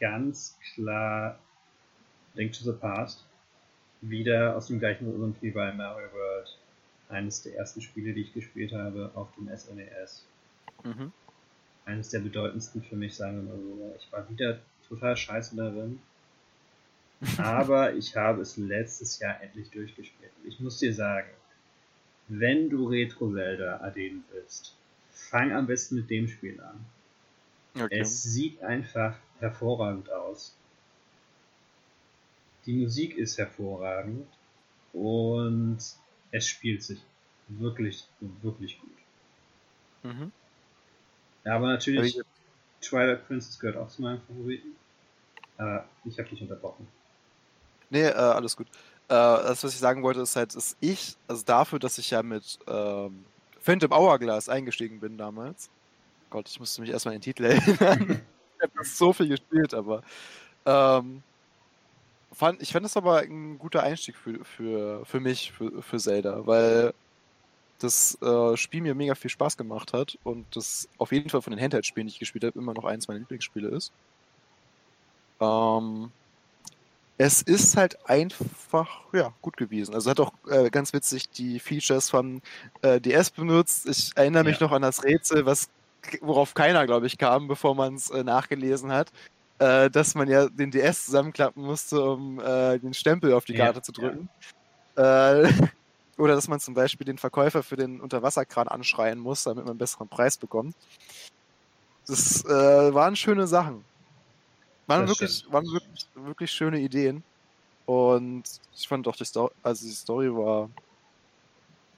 ganz klar Link to the Past. Wieder aus dem gleichen Grund wie bei Mario World. Eines der ersten Spiele, die ich gespielt habe auf dem SNES. E mhm. Eines der bedeutendsten für mich, sagen wir mal so. Ich war wieder total scheiße darin. Aber ich habe es letztes Jahr endlich durchgespielt. Ich muss dir sagen, wenn du Retro Zelda adden willst, fang am besten mit dem Spiel an. Okay. Es sieht einfach hervorragend aus. Die Musik ist hervorragend und es spielt sich wirklich, wirklich gut. Mhm. Aber natürlich, Aber Twilight Princess gehört auch zu meinen Favoriten. Aber ich habe dich unterbrochen. Nee, äh, alles gut. Äh, das, was ich sagen wollte, ist halt, dass ich, also dafür, dass ich ja mit ähm, Phantom Hourglass eingestiegen bin damals. Gott, ich musste mich erstmal in den Titel erinnern. ich habe so viel gespielt, aber ähm, fand, ich fand das aber ein guter Einstieg für, für, für mich, für, für Zelda, weil das äh, Spiel mir mega viel Spaß gemacht hat und das auf jeden Fall von den Handheld-Spielen, die ich gespielt habe, immer noch eins meiner Lieblingsspiele ist. Ähm, es ist halt einfach, ja, gut gewesen. Also hat auch äh, ganz witzig die Features von äh, DS benutzt. Ich erinnere mich ja. noch an das Rätsel, was worauf keiner, glaube ich, kam, bevor man es äh, nachgelesen hat, äh, dass man ja den DS zusammenklappen musste, um äh, den Stempel auf die Karte ja, zu drücken. Ja. Äh, oder dass man zum Beispiel den Verkäufer für den Unterwasserkran anschreien muss, damit man einen besseren Preis bekommt. Das waren schöne Sachen. Waren, wirklich, waren wirklich, wirklich schöne Ideen. Und ich fand doch die Story, also die Story war.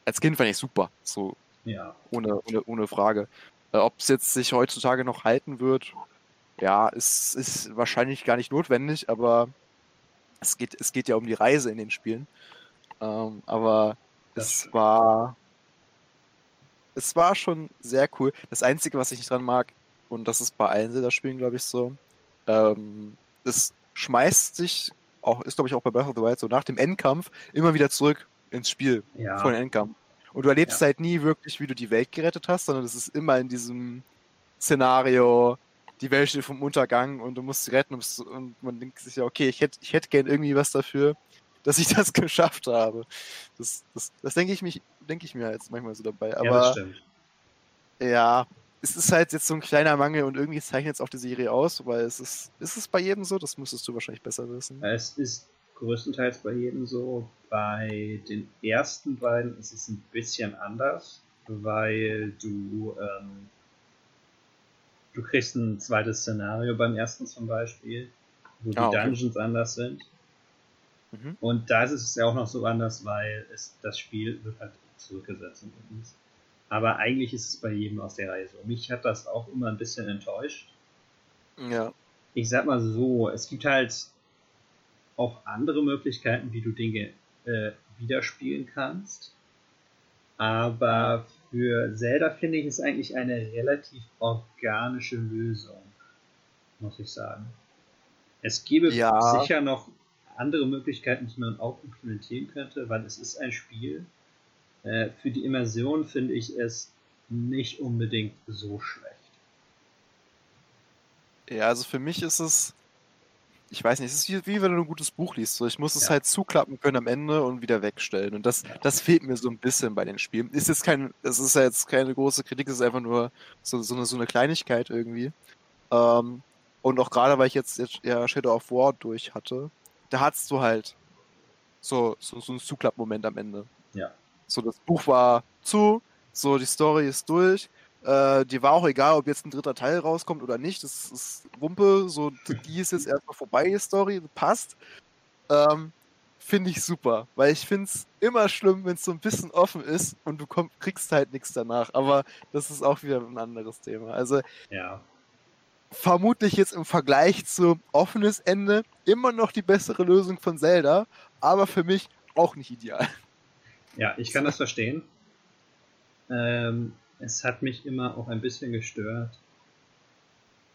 Als Kind fand ich super. So. Ja. Ohne, ohne, ohne Frage. Äh, Ob es jetzt sich heutzutage noch halten wird, ja, ist, ist wahrscheinlich gar nicht notwendig, aber es geht, es geht ja um die Reise in den Spielen. Ähm, aber das es war. Es war schon sehr cool. Das Einzige, was ich nicht dran mag, und das ist bei allen Zelda-Spielen, glaube ich, so, ähm, es schmeißt sich auch, ist glaube ich auch bei Breath of the Wild so, nach dem Endkampf immer wieder zurück ins Spiel ja. vor dem Endkampf. Und du erlebst ja. halt nie wirklich, wie du die Welt gerettet hast, sondern es ist immer in diesem Szenario, die Welt steht vom Untergang und du musst sie retten und man denkt sich ja, okay, ich hätte ich hätt gern irgendwie was dafür, dass ich das geschafft habe. Das, das, das denke ich, mich, denk ich mir jetzt manchmal so dabei. Aber, ja, das stimmt. Ja, es ist halt jetzt so ein kleiner Mangel und irgendwie zeichnet es auch die Serie aus, weil es ist, ist es bei jedem so? Das müsstest du wahrscheinlich besser wissen. Es ist größtenteils bei jedem so. Bei den ersten beiden ist es ein bisschen anders, weil du, ähm, du kriegst ein zweites Szenario beim ersten zum Beispiel, wo die ah, okay. Dungeons anders sind. Mhm. Und da ist es ja auch noch so anders, weil es, das Spiel wird halt zurückgesetzt. Aber eigentlich ist es bei jedem aus der Reihe so. Mich hat das auch immer ein bisschen enttäuscht. Ja. Ich sag mal so, es gibt halt auch andere Möglichkeiten, wie du Dinge äh, widerspielen kannst. Aber für Zelda finde ich es eigentlich eine relativ organische Lösung, muss ich sagen. Es gäbe ja. sicher noch andere Möglichkeiten, die man auch implementieren könnte, weil es ist ein Spiel, äh, für die Immersion finde ich es nicht unbedingt so schlecht. Ja, also für mich ist es, ich weiß nicht, es ist wie, wie wenn du ein gutes Buch liest. So, ich muss es ja. halt zuklappen können am Ende und wieder wegstellen. Und das, das fehlt mir so ein bisschen bei den Spielen. Ist jetzt kein, es ist ja jetzt keine große Kritik, es ist einfach nur so, so, eine, so eine Kleinigkeit irgendwie. Ähm, und auch gerade, weil ich jetzt, jetzt ja Shadow of War durch hatte, da hattest du halt so, so, so einen Zuklappmoment am Ende. Ja. So, das Buch war zu, so, die Story ist durch. Äh, die war auch egal, ob jetzt ein dritter Teil rauskommt oder nicht. Das ist Wumpe, so, die ist jetzt erstmal vorbei, die Story, passt. Ähm, finde ich super, weil ich finde es immer schlimm, wenn es so ein bisschen offen ist und du komm, kriegst halt nichts danach. Aber das ist auch wieder ein anderes Thema. Also, ja. vermutlich jetzt im Vergleich zu offenes Ende immer noch die bessere Lösung von Zelda, aber für mich auch nicht ideal. Ja, ich kann das verstehen. Ähm, es hat mich immer auch ein bisschen gestört,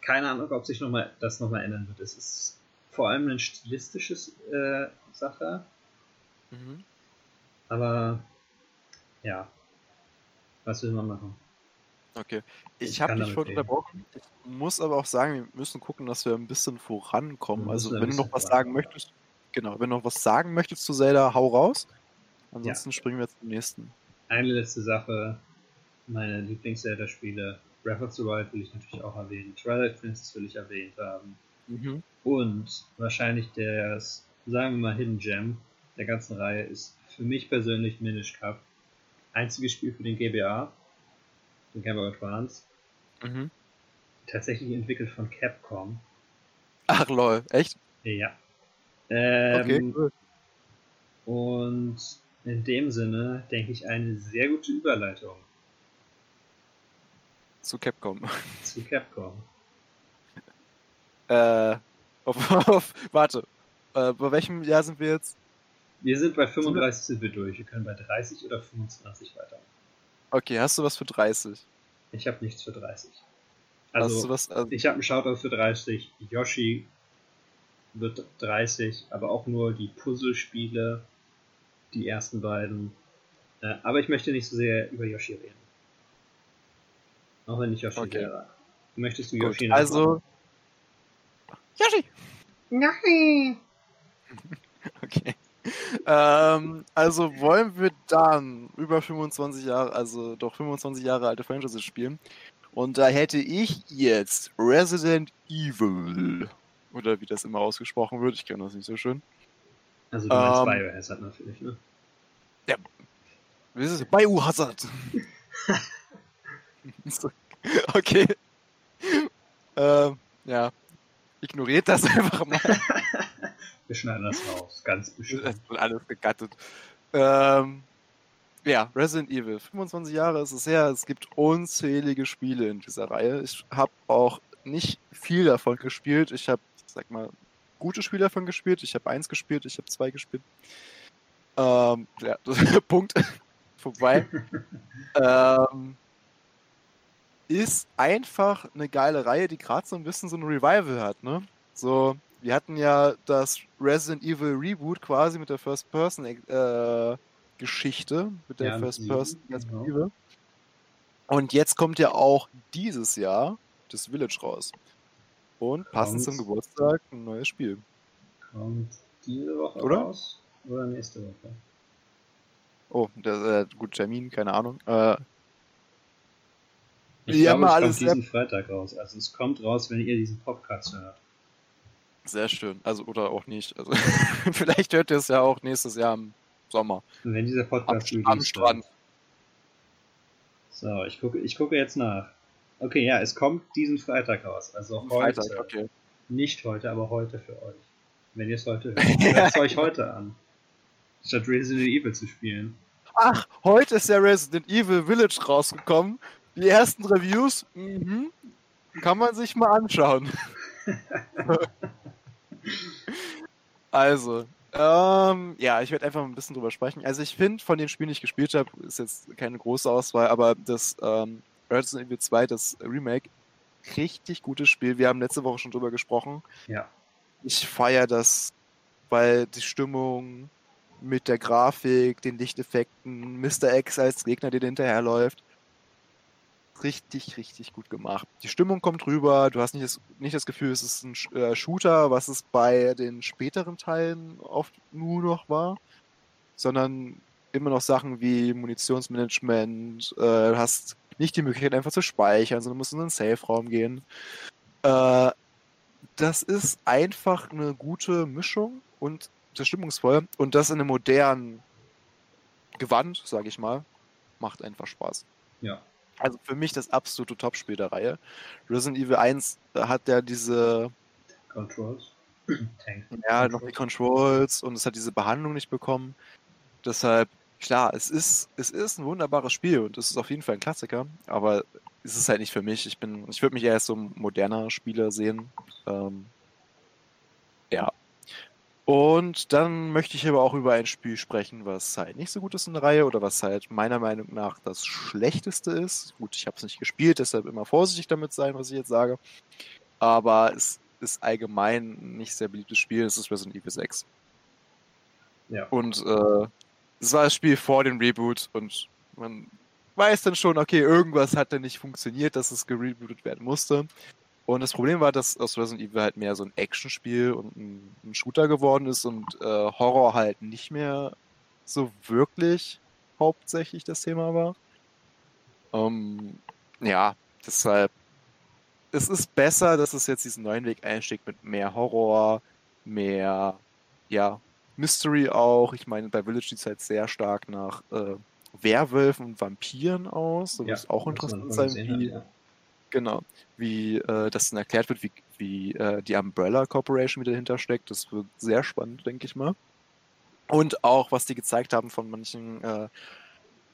keine Ahnung, ob sich noch mal, das nochmal ändern wird. Es ist vor allem eine stilistische äh, Sache. Mhm. Aber ja, was will man machen? Okay. Ich, ich habe dich vorhin unterbrochen. Ich muss aber auch sagen, wir müssen gucken, dass wir ein bisschen vorankommen. Also, wenn du noch was sagen möchtest, genau, wenn du noch was sagen möchtest zu Zelda, hau raus. Ansonsten ja. springen wir zum nächsten. Eine letzte Sache. Meine Lieblings-Zelda-Spiele. Breath of the Wild will ich natürlich auch erwähnen. Twilight Princess will ich erwähnt haben. Mhm. Und wahrscheinlich der, sagen wir mal, Hidden Gem der ganzen Reihe ist für mich persönlich Minish Cup. Einziges Spiel für den GBA, den Game Boy Advance. Mhm. Tatsächlich entwickelt von Capcom. Ach lol, echt? Ja. Ähm, okay, cool. Und in dem Sinne denke ich eine sehr gute Überleitung. Zu Capcom. Zu Capcom. äh, auf, auf, warte, äh, bei welchem Jahr sind wir jetzt? Wir sind bei 35 sind wir durch. Wir können bei 30 oder 25 weiter. Okay, hast du was für 30? Ich habe nichts für 30. Also, was, also ich habe einen Shoutout für 30. Yoshi wird 30, aber auch nur die Puzzlespiele, die ersten beiden. Äh, aber ich möchte nicht so sehr über Yoshi reden. Auch wenn ich Yoshi okay. wäre. Möchtest du Yoshi Gut, Also. Yoshi! Nein! okay. ähm, also wollen wir dann über 25 Jahre, also doch 25 Jahre alte Franchises spielen. Und da hätte ich jetzt Resident Evil. Oder wie das immer ausgesprochen wird, ich kenne das nicht so schön. Also du meinst ähm, Biohazard natürlich, ne? Ja. Wie ist es? Biohazard. okay. Ähm, ja. Ignoriert das einfach mal. Wir schneiden das raus, ganz bestimmt. Es wird alles gegattet. Ähm, ja, Resident Evil. 25 Jahre ist es her. Es gibt unzählige Spiele in dieser Reihe. Ich habe auch nicht viel davon gespielt. Ich habe, sag mal, gute Spiele davon gespielt. Ich habe eins gespielt, ich habe zwei gespielt. Ähm, ja, Punkt. Vorbei. ähm, ist einfach eine geile Reihe, die gerade so ein bisschen so ein Revival hat, ne? So, wir hatten ja das Resident Evil Reboot quasi mit der First-Person-Geschichte, äh, mit der ja, First-Person-Perspektive. Genau. Und jetzt kommt ja auch dieses Jahr das Village raus. Und passend zum Geburtstag ein neues Spiel. Kommt diese Woche oder? raus? Oder nächste Woche? Oh, der, äh, gut, Termin, keine Ahnung. Äh, ich glaube, es alles kommt diesen Freitag raus. Also es kommt raus, wenn ihr diesen Podcast hört. Sehr schön. Also, oder auch nicht. Also, vielleicht hört ihr es ja auch nächstes Jahr im Sommer. wenn dieser Podcast am, am Strand. So, ich gucke, ich gucke jetzt nach. Okay, ja, es kommt diesen Freitag raus. Also heute. Freitag, okay. Nicht heute, aber heute für euch. Wenn ihr es heute hört. Hört es euch heute an. Statt Resident Evil zu spielen. Ach, heute ist ja Resident Evil Village rausgekommen. Die ersten Reviews, mhm, kann man sich mal anschauen. Also, ähm, ja, ich werde einfach ein bisschen drüber sprechen. Also ich finde, von den Spielen, die ich gespielt habe, ist jetzt keine große Auswahl, aber das ähm, Resident Evil 2, das Remake, richtig gutes Spiel. Wir haben letzte Woche schon drüber gesprochen. Ja. Ich feiere das, weil die Stimmung mit der Grafik, den Lichteffekten, Mr. X als Gegner, der hinterherläuft, richtig, richtig gut gemacht. Die Stimmung kommt rüber, du hast nicht das, nicht das Gefühl, es ist ein äh, Shooter, was es bei den späteren Teilen oft nur noch war, sondern immer noch Sachen wie Munitionsmanagement, äh, du hast nicht die Möglichkeit einfach zu speichern, sondern musst in einen Safe-Raum gehen. Äh, das ist einfach eine gute Mischung und sehr stimmungsvoll und das in einem modernen Gewand, sage ich mal, macht einfach Spaß. Ja, also für mich das absolute Topspiel der Reihe. Resident Evil 1 äh, hat ja diese Controls. ja, noch die Controls und es hat diese Behandlung nicht bekommen. Deshalb, klar, es ist, es ist ein wunderbares Spiel und es ist auf jeden Fall ein Klassiker, aber es ist halt nicht für mich. Ich bin, ich würde mich eher als so ein moderner Spieler sehen. Ähm, ja, und dann möchte ich aber auch über ein Spiel sprechen, was halt nicht so gut ist in der Reihe oder was halt meiner Meinung nach das Schlechteste ist. Gut, ich habe es nicht gespielt, deshalb immer vorsichtig damit sein, was ich jetzt sage. aber es ist allgemein ein nicht sehr beliebtes Spiel. Es ist Resident Evil 6. Ja. Und äh, es war das Spiel vor dem Reboot und man weiß dann schon, okay, irgendwas hat da nicht funktioniert, dass es gerebootet werden musste. Und das Problem war, dass aus Resident Evil halt mehr so ein Actionspiel und ein, ein Shooter geworden ist und äh, Horror halt nicht mehr so wirklich hauptsächlich das Thema war. Ähm, ja, deshalb, es ist besser, dass es jetzt diesen neuen Weg einschlägt mit mehr Horror, mehr, ja, Mystery auch. Ich meine, bei Village sieht es halt sehr stark nach äh, Werwölfen und Vampiren aus. Das ja, ist auch interessant sein, wie, hat, ja. genau, wie äh, das dann erklärt wird, wie, wie äh, die Umbrella Corporation wieder dahinter steckt. Das wird sehr spannend, denke ich mal. Und auch, was die gezeigt haben von manchen äh,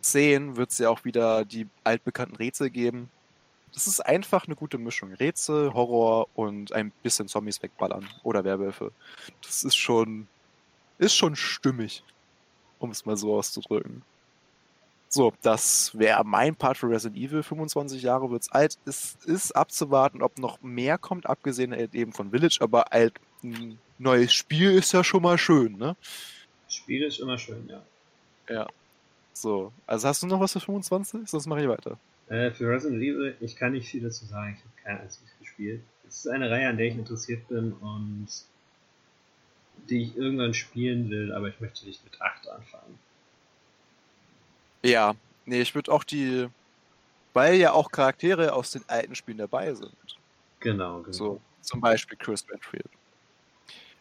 Szenen, wird es ja auch wieder die altbekannten Rätsel geben. Das ist einfach eine gute Mischung. Rätsel, Horror und ein bisschen Zombies wegballern oder Werwölfe. Das ist schon ist schon stimmig, um es mal so auszudrücken. So, das wäre mein Part für Resident Evil. 25 Jahre wird's alt. Es ist abzuwarten, ob noch mehr kommt, abgesehen eben von Village, aber alt, ein neues Spiel ist ja schon mal schön, ne? Spiel ist immer schön, ja. Ja. So, also hast du noch was für 25? Sonst mache ich weiter. Äh, für Resident Evil, ich kann nicht viel dazu sagen. Ich habe kein einziges gespielt. Es ist eine Reihe, an der ich interessiert bin und die ich irgendwann spielen will, aber ich möchte nicht mit 8 anfangen. Ja, nee, ich würde auch die, weil ja auch Charaktere aus den alten Spielen dabei sind. Genau, genau. So, zum Beispiel Chris Redfield.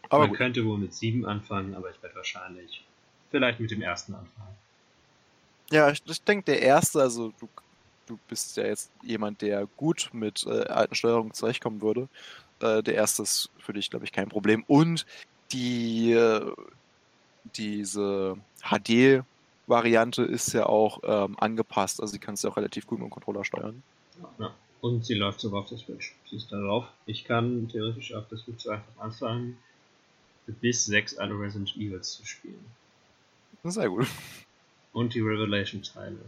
Aber Man gut. könnte wohl mit 7 anfangen, aber ich werde wahrscheinlich vielleicht mit dem ersten anfangen. Ja, ich, ich denke, der erste, also du, du bist ja jetzt jemand, der gut mit äh, alten Steuerungen zurechtkommen würde. Äh, der erste ist für dich, glaube ich, kein Problem. Und die diese HD-Variante ist ja auch ähm, angepasst, also die kannst du auch relativ gut mit dem Controller steuern. Ja. Und sie läuft sogar auf der Switch. Sie ist da drauf. Ich kann theoretisch auf der Switch einfach anfangen, bis sechs alle Resident Evils zu spielen. Sehr gut. Und die Revelation-Teile.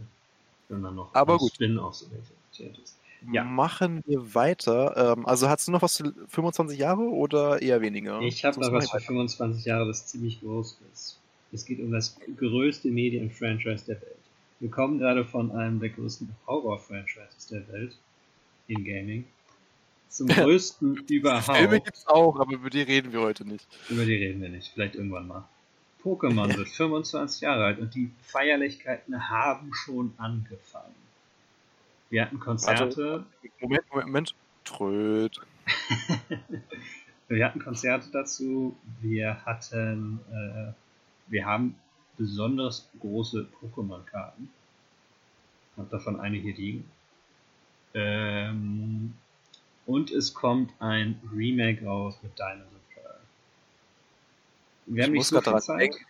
Wenn dann noch Aber gut. Spin-offs ist. Ja. Machen wir weiter. Ähm, also hast du noch was für 25 Jahre oder eher weniger? Ich habe noch was für 25 Jahre, das ziemlich groß ist. Es geht um das größte Medien-Franchise der Welt. Wir kommen gerade von einem der größten Horror-Franchises der Welt in Gaming zum größten überhaupt. Filme gibt's auch, aber über die reden wir heute nicht. Über die reden wir nicht, vielleicht irgendwann mal. Pokémon wird 25 Jahre alt und die Feierlichkeiten haben schon angefangen. Wir hatten Konzerte. Also, Moment, Moment, Moment. Tröd. wir hatten Konzerte dazu. Wir hatten, äh, wir haben besonders große Pokémon-Karten. Ich habe davon eine hier liegen. Ähm, und es kommt ein Remake raus mit Dinosaur Wir haben ich nicht so viel Zeit. Denken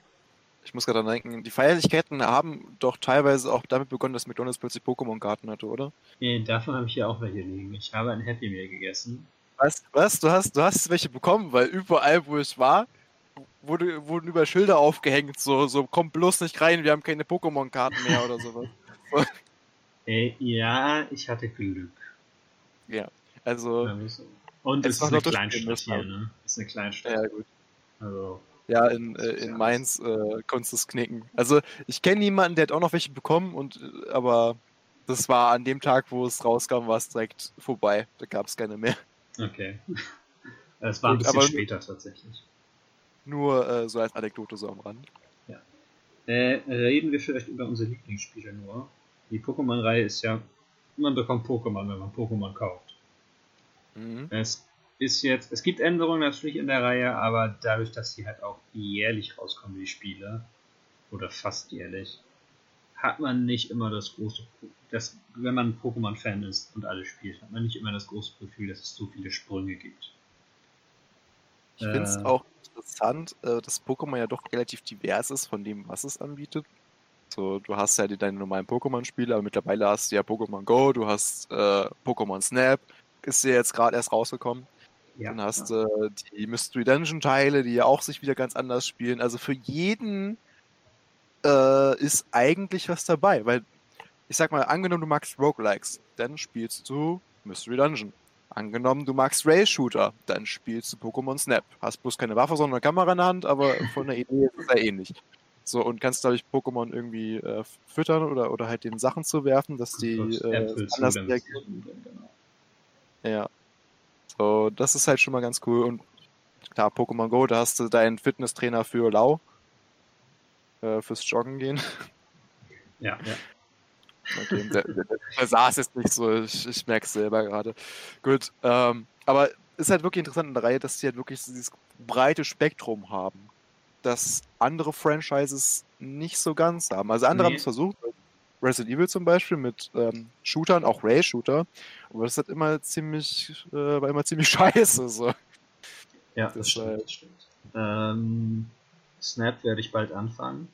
ich muss gerade denken, die Feierlichkeiten haben doch teilweise auch damit begonnen, dass McDonalds plötzlich Pokémon-Karten hatte, oder? Nee, davon habe ich hier auch welche liegen. Ich habe ein Happy Meal gegessen. Was? Was? Du hast, du hast welche bekommen, weil überall, wo ich war, wurde, wurden über Schilder aufgehängt, so, so, komm bloß nicht rein, wir haben keine Pokémon-Karten mehr oder sowas. äh, ja, ich hatte Glück. Ja, also. Und es ist eine Kleinstadt hier, ne? Es ist eine Kleinstadt. Ja, gut. Also, ja, in, äh, in Mainz äh, konntest du es knicken. Also ich kenne niemanden, der hat auch noch welche bekommen, und äh, aber das war an dem Tag, wo es rauskam, war es direkt vorbei. Da gab es keine mehr. Okay. Es war ein bisschen aber später tatsächlich. Nur äh, so als Anekdote so am Rand. Ja. Äh, reden wir vielleicht über unsere Lieblingsspiele nur. Die Pokémon-Reihe ist ja, man bekommt Pokémon, wenn man Pokémon kauft. Mhm. Es ist jetzt, es gibt Änderungen natürlich in der Reihe, aber dadurch, dass die halt auch jährlich rauskommen, die Spiele, oder fast jährlich, hat man nicht immer das große, das, wenn man Pokémon-Fan ist und alles spielt, hat man nicht immer das große Gefühl, dass es so viele Sprünge gibt. Ich finde es äh, auch interessant, äh, dass Pokémon ja doch relativ divers ist von dem, was es anbietet. So, du hast ja deine normalen Pokémon-Spiele, aber mittlerweile hast du ja Pokémon Go, du hast äh, Pokémon Snap, ist ja jetzt gerade erst rausgekommen. Ja, Dann hast du ja. äh, die Mystery Dungeon Teile, die ja auch sich wieder ganz anders spielen. Also für jeden äh, ist eigentlich was dabei, weil ich sag mal, angenommen du magst Roguelikes, dann spielst du Mystery Dungeon. Angenommen, du magst Rail-Shooter, dann spielst du Pokémon Snap. Hast bloß keine Waffe, sondern eine Kamera in der Hand, aber von der Idee ist es sehr ähnlich. So, und kannst dadurch Pokémon irgendwie äh, füttern oder, oder halt den Sachen zu werfen, dass die äh, anders reagieren. Genau. Ja. So, das ist halt schon mal ganz cool. Und klar, Pokémon Go, da hast du deinen Fitnesstrainer für Lau. Äh, fürs Joggen gehen. Ja, ja. Okay, der, der, der saß jetzt nicht so, ich, ich merke es selber gerade. Gut, ähm, aber ist halt wirklich interessant in der Reihe, dass sie halt wirklich dieses breite Spektrum haben, das andere Franchises nicht so ganz haben. Also andere nee. haben es versucht, Resident Evil zum Beispiel mit ähm, Shootern, auch Ray-Shooter, aber das hat immer ziemlich, äh, war immer ziemlich scheiße. So. Ja, das, das stimmt. Das stimmt. Ähm, Snap werde ich bald anfangen.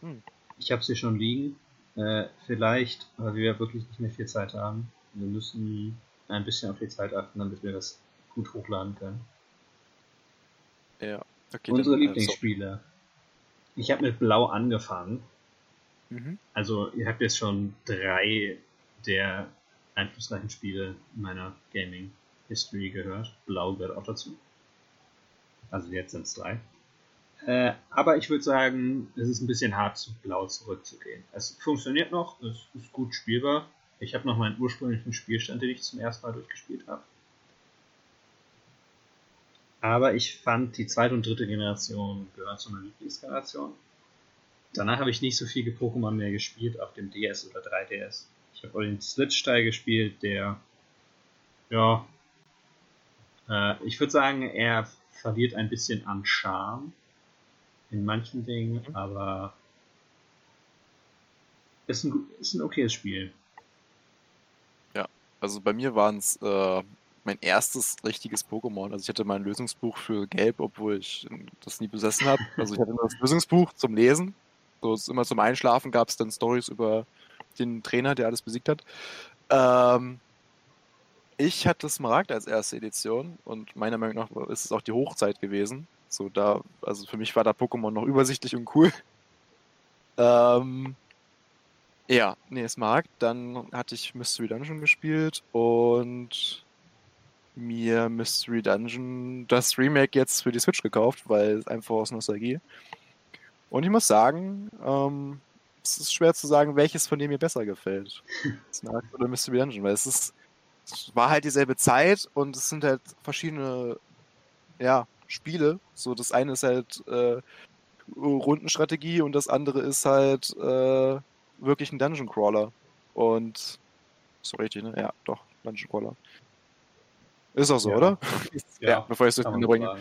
Hm. Ich habe sie schon liegen. Äh, vielleicht, weil wir wirklich nicht mehr viel Zeit haben. Wir müssen ein bisschen auf die Zeit achten, damit wir das gut hochladen können. Ja. Okay, Unsere Lieblingsspiele. Ich habe mit Blau angefangen. Mhm. Also ihr habt jetzt schon drei der einflussreichen Spiele meiner Gaming History gehört. Blau gehört auch dazu. Also jetzt sind es drei. Äh, aber ich würde sagen, es ist ein bisschen hart, zu blau zurückzugehen. Es funktioniert noch, es ist gut spielbar. Ich habe noch meinen ursprünglichen Spielstand, den ich zum ersten Mal durchgespielt habe. Aber ich fand, die zweite und dritte Generation gehören zu meiner Lieblingsgeneration. Danach habe ich nicht so viel Pokémon mehr gespielt auf dem DS oder 3DS. Ich habe auch den Switch-Teil gespielt, der, ja, äh, ich würde sagen, er verliert ein bisschen an Charme in manchen Dingen, mhm. aber ist ein, ist ein okayes Spiel. Ja, also bei mir waren es äh, mein erstes richtiges Pokémon. Also ich hatte mein Lösungsbuch für Gelb, obwohl ich das nie besessen habe. Also ich hatte nur das Lösungsbuch zum Lesen. So immer zum Einschlafen gab es dann Stories über den Trainer, der alles besiegt hat. Ähm, ich hatte Smaragd als erste Edition und meiner Meinung nach ist es auch die Hochzeit gewesen. So da, also für mich war da Pokémon noch übersichtlich und cool. Ähm, ja, nee, Smaragd. Dann hatte ich Mystery Dungeon gespielt und mir Mystery Dungeon das Remake jetzt für die Switch gekauft, weil einfach aus Nostalgie. Und ich muss sagen, ähm, es ist schwer zu sagen, welches von dem mir besser gefällt. Smaragd oder Mystery Dungeon, weil es ist, es war halt dieselbe Zeit und es sind halt verschiedene, ja, Spiele. So, das eine ist halt äh, Rundenstrategie und das andere ist halt äh, wirklich ein Dungeon Crawler. Und so richtig, ne? Ja, doch, Dungeon Crawler. Ist auch so, ja. oder? Ja, ja, bevor ich es durcheinander bringe.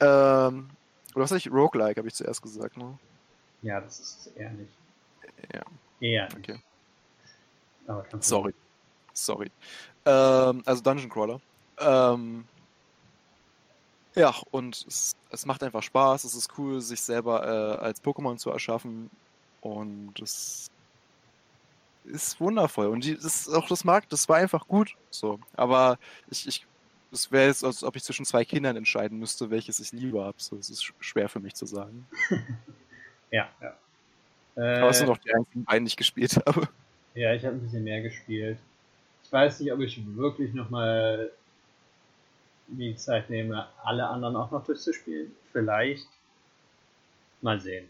Ähm, oder was ich? Roguelike, habe ich zuerst gesagt, ne? Ja, das ist eher nicht. Ja. Eher nicht. Okay. Sorry. Sorry. Ähm, also Dungeon Crawler. Ähm, ja, und es, es macht einfach Spaß. Es ist cool, sich selber äh, als Pokémon zu erschaffen. Und es ist wundervoll. Und die, das, auch das mag, das war einfach gut. So. Aber ich, ich es wäre jetzt, als ob ich zwischen zwei Kindern entscheiden müsste, welches ich lieber habe. So, es ist schwer für mich zu sagen. ja, ja. Aber es sind doch die einzigen beiden, die ich gespielt habe. Ja, ich habe ein bisschen mehr gespielt. Ich weiß nicht, ob ich wirklich nochmal die Zeit nehme, alle anderen auch noch durchzuspielen. Vielleicht. Mal sehen.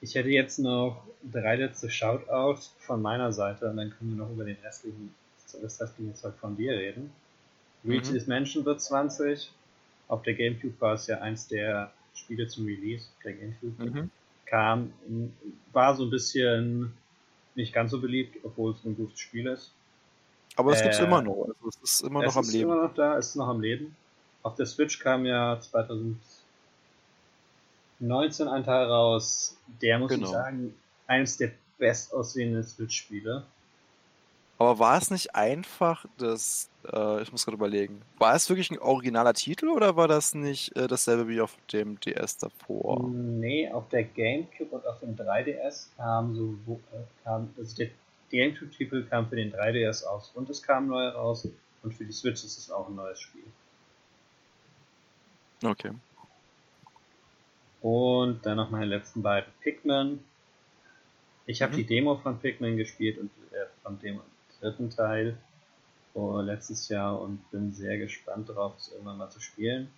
Ich hätte jetzt noch drei letzte Shoutouts von meiner Seite und dann können wir noch über den restlichen, das restliche Zeug von dir reden. Reach mhm. Mansion wird 20. Auf der Gamecube war es ja eins der Spiele zum Release der Gamecube. Mhm. Kam, war so ein bisschen nicht ganz so beliebt, obwohl es ein gutes Spiel ist. Aber es äh, gibt es immer noch. Also es ist immer noch am Leben. Es ist immer noch da, es ist noch am Leben. Auf der Switch kam ja 2019 ein Teil raus, der muss genau. ich sagen, eines der best aussehenden Switch-Spiele. Aber war es nicht einfach das, äh, ich muss gerade überlegen, war es wirklich ein originaler Titel oder war das nicht äh, dasselbe wie auf dem DS davor? Nee, auf der Gamecube und auf dem 3DS kam so, äh, kam, also der Gamecube-Titel kam für den 3DS aus und es kam neu raus und für die Switch ist es auch ein neues Spiel. Okay. Und dann noch meine letzten beiden Pikmin. Ich habe mhm. die Demo von Pikmin gespielt und äh, von dem dritten Teil. Vor letztes Jahr und bin sehr gespannt darauf, es irgendwann mal zu spielen.